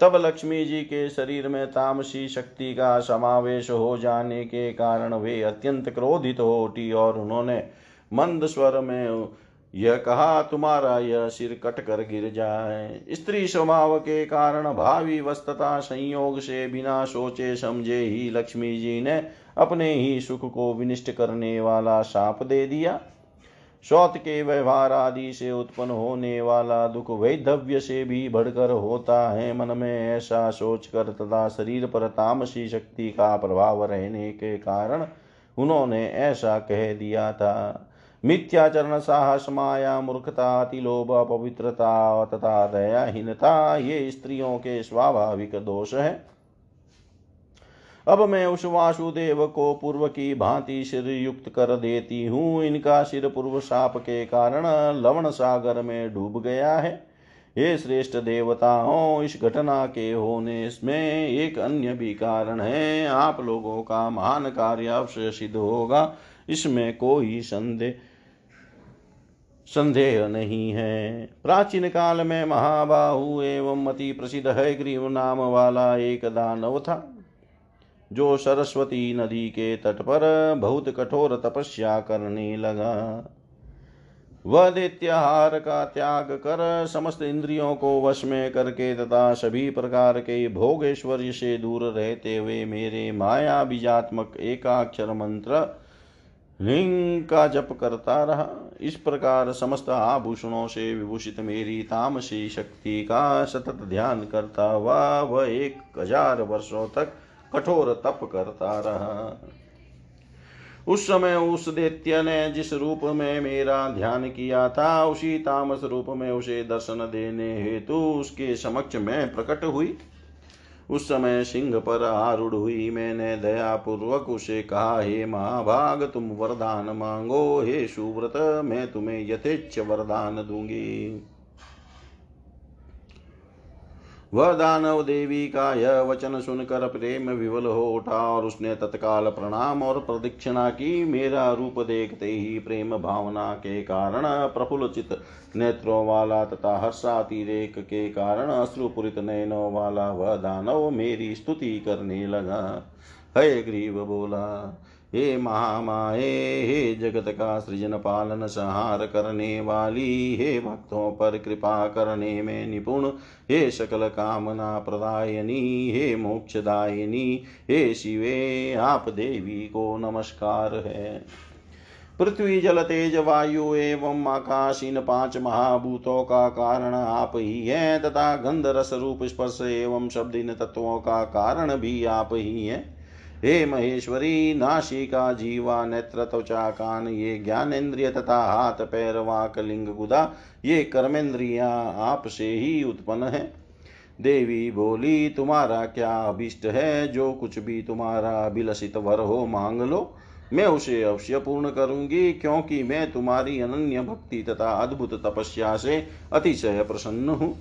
तब लक्ष्मी जी के शरीर में तामसी शक्ति का समावेश हो जाने के कारण वे अत्यंत क्रोधित हो उठी और उन्होंने मंद स्वर में यह कहा, तुम्हारा यह सिर कट कर गिर जाए। स्त्री स्वभाव के कारण भावी वस्तता संयोग से बिना सोचे समझे ही लक्ष्मी जी ने अपने ही सुख को विनिष्ट करने वाला साप दे दिया। शौत के व्यवहार आदि से उत्पन्न होने वाला दुख वैधव्य से भी बढ़कर होता है। मन में ऐसा सोच कर तथा शरीर पर तामसी शक्ति का प्रभाव रहने के कारण उन्होंने ऐसा कह दिया था। मिथ्याचरण साहस माया मूर्खता अतिलोभ पवित्रता तथा दयाहीनता, ये स्त्रियों के स्वाभाविक दोष है। अब मैं उस वासुदेव को पूर्व की भांति सिर युक्त कर देती हूँ। इनका सिर पूर्व साप के कारण लवण सागर में डूब गया है। हे श्रेष्ठ देवताओं, इस घटना के होने में एक अन्य भी कारण है। आप लोगों का महान कार्य अवश्य सिद्ध होगा। इसमें कोई संदेह संदेह नहीं है। प्राचीन काल में महाबाहु एवं अति प्रसिद्ध है, ग्रीव नाम वाला एक दानव था, जो सरस्वती नदी के तट पर बहुत कठोर तपस्या करने लगा। वह दैत्याहार का त्याग कर समस्त इंद्रियों को वश में करके तथा सभी प्रकार के भोगेश्वर्य से दूर रहते हुए मेरे माया बीजात्मक एकाक्षर मंत्र लिंग का जप करता रहा। इस प्रकार समस्त आभूषणों से विभूषित मेरी तामसी शक्ति का सतत ध्यान करता हुआ वह एक हज़ार वर्षों तक कठोर तप करता रहा। उस समय उस दैत्य ने जिस रूप में मेरा ध्यान किया था, उसी तामस रूप में उसे दर्शन देने हेतु उसके समक्ष में प्रकट हुई। उस समय सिंह पर आरूढ़ हुई। मैंने दयापूर्वक उसे कहा, हे महाभाग, तुम वरदान मांगो। हे सुव्रत, मैं तुम्हें यथेच्छ वरदान दूँगी। वह दानव देवी का यह वचन सुनकर प्रेम विवल हो उठा और उसने तत्काल प्रणाम और प्रदक्षिणा की। मेरा रूप देखते ही प्रेम भावना के कारण प्रफुल्लचित नेत्रों वाला तथा हर्षातिरेक के कारण अश्रुपुरित नयनों वाला वह दानव मेरी स्तुति करने लगा। हय ग्रीव बोला हे महामाये, हे जगत का सृजन पालन संहार करने वाली, हे भक्तों पर कृपा करने में निपुण, हे सकल कामना प्रदायनी, हे मोक्षदायिनी, हे शिवे, आप देवी को नमस्कार है। पृथ्वी, जल, तेज, वायु एवं आकाश इन पाँच महाभूतों का कारण आप ही हैं, तथा गंध, रस, रूप, स्पर्श एवं शब्द इन तत्वों का कारण भी आप ही हैं। हे महेश्वरी, नाशिका जीवा नेत्र त्वचा कान, ये ज्ञानेन्द्रिय तथा हाथ पैर वाक लिंग गुदा, ये कर्मेंद्रिया आपसे ही उत्पन्न है। देवी बोली, तुम्हारा क्या अभिष्ट है? जो कुछ भी तुम्हारा अभिलषित वर हो, मांग लो। मैं उसे अवश्य पूर्ण करूँगी, क्योंकि मैं तुम्हारी अनन्य भक्ति तथा अद्भुत तपस्या से अतिशय प्रसन्न हूँ।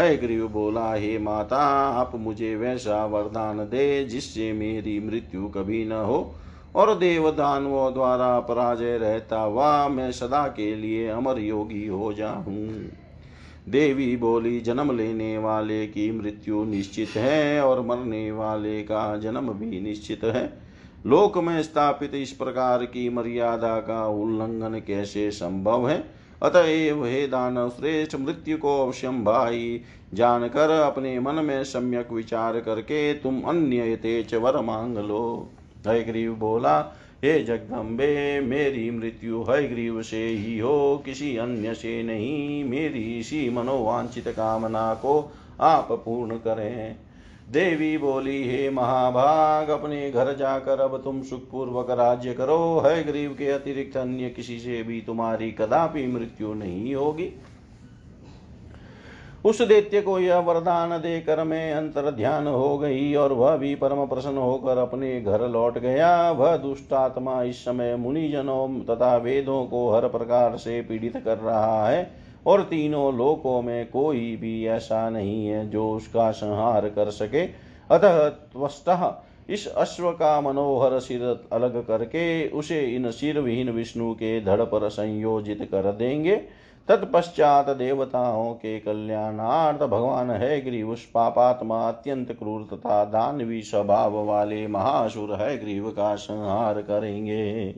है ग्रीव बोला, हे माता, आप मुझे वैसा वरदान दे जिससे मेरी मृत्यु कभी न हो। और देवदानवों द्वारा पराजय रहता हुआ मैं सदा के लिए अमर योगी हो जाऊँ। देवी बोली, जन्म लेने वाले की मृत्यु निश्चित है और मरने वाले का जन्म भी निश्चित है। लोक में स्थापित इस प्रकार की मर्यादा का उल्लंघन कैसे संभव है? अतएव हे दानव श्रेष्ठ मृत्यु को अवश्यम भाई। जानकर अपने मन में सम्यक विचार करके तुम अन्य तेज वर मांग लो हयग्रीव बोला, हे जगदम्बे, मेरी मृत्यु हयग्रीव से ही हो। किसी अन्य से नहीं। मेरी इसी मनोवांछित कामना को आप पूर्ण करें। देवी बोली, हे महाभाग, अपने घर जाकर अब तुम सुखपूर्वक राज्य करो। है गरीब के अतिरिक्त अन्य किसी से भी तुम्हारी कदापि मृत्यु नहीं होगी। उस दैत्य को यह वरदान देकर मैं अंतर ध्यान हो गई और वह भी परम प्रसन्न होकर अपने घर लौट गया। वह दुष्टात्मा इस समय मुनिजनों तथा वेदों को हर प्रकार से पीड़ित कर रहा है। और तीनों लोकों में कोई भी ऐसा नहीं है जो उसका संहार कर सके। अतः त्वष्टः इस अश्व का मनोहर सिर अलग करके उसे इन सिर विहीन विष्णु के धड़ पर संयोजित कर देंगे। तत्पश्चात देवताओं के कल्याणार्थ भगवान है ग्रीव उस पापात्मा अत्यंत क्रूर तथा दानवी स्वभाव वाले महासुर है ग्रीव का संहार करेंगे।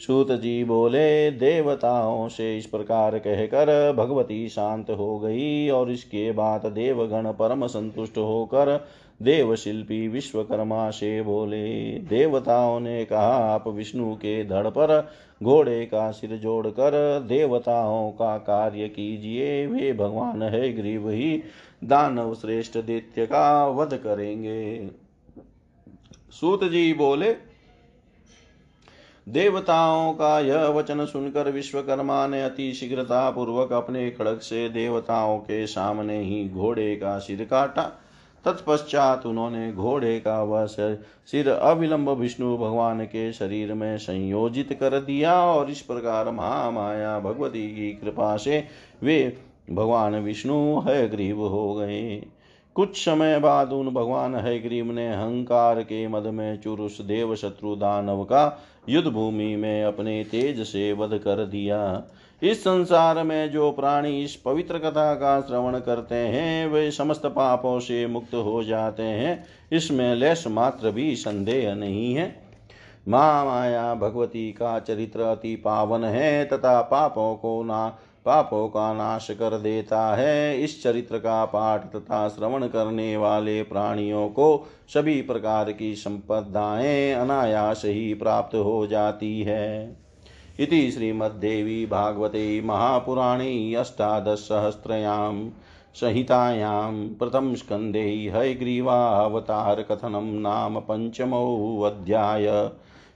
सूत जी बोले, देवताओं से इस प्रकार कहकर भगवती शांत हो गई और इसके बाद देवगण परम संतुष्ट होकर देवशिल्पी विश्वकर्मा से बोले, देवताओं ने कहा, आप विष्णु के धड़ पर घोड़े का सिर जोड़कर देवताओं का कार्य कीजिए। वे भगवान है, ग्रीव ही, दानव श्रेष्ठ दैत्य का वध करेंगे। सूत जी बोले देवताओं का यह वचन सुनकर विश्वकर्मा ने अति शीघ्रता पूर्वक अपने खड़ग से देवताओं के सामने ही घोड़े का सिर काटा। तत्पश्चात उन्होंने घोड़े का वह सिर अविलंब विष्णु भगवान के शरीर में संयोजित कर दिया और इस प्रकार महामाया भगवती की कृपा से वे भगवान विष्णु है ग्रीव हो गए। कुछ समय बाद उन भगवान हयग्रीव ने अहंकार के मद में चुरुष देव शत्रु दानव का युद्ध भूमि में अपने तेज से वध कर दिया। इस संसार में जो प्राणी इस पवित्र कथा का श्रवण करते हैं, वे समस्त पापों से मुक्त हो जाते हैं। इसमें लेश मात्र भी संदेह नहीं है। माँ माया भगवती का चरित्र अति पावन है, तथा पापों को ना पापों का नाश कर देता है। इस चरित्र का पाठ तथा श्रवण करने वाले प्राणियों को सभी प्रकार की संपदाएँ अनायास ही प्राप्त हो जाती है। इति श्रीमद्देवी भागवते महापुराणे अष्टादशसहस्रयां संहितायां प्रथमस्कन्धे हयग्रीवावतारकथनं नाम पञ्चमोऽध्याय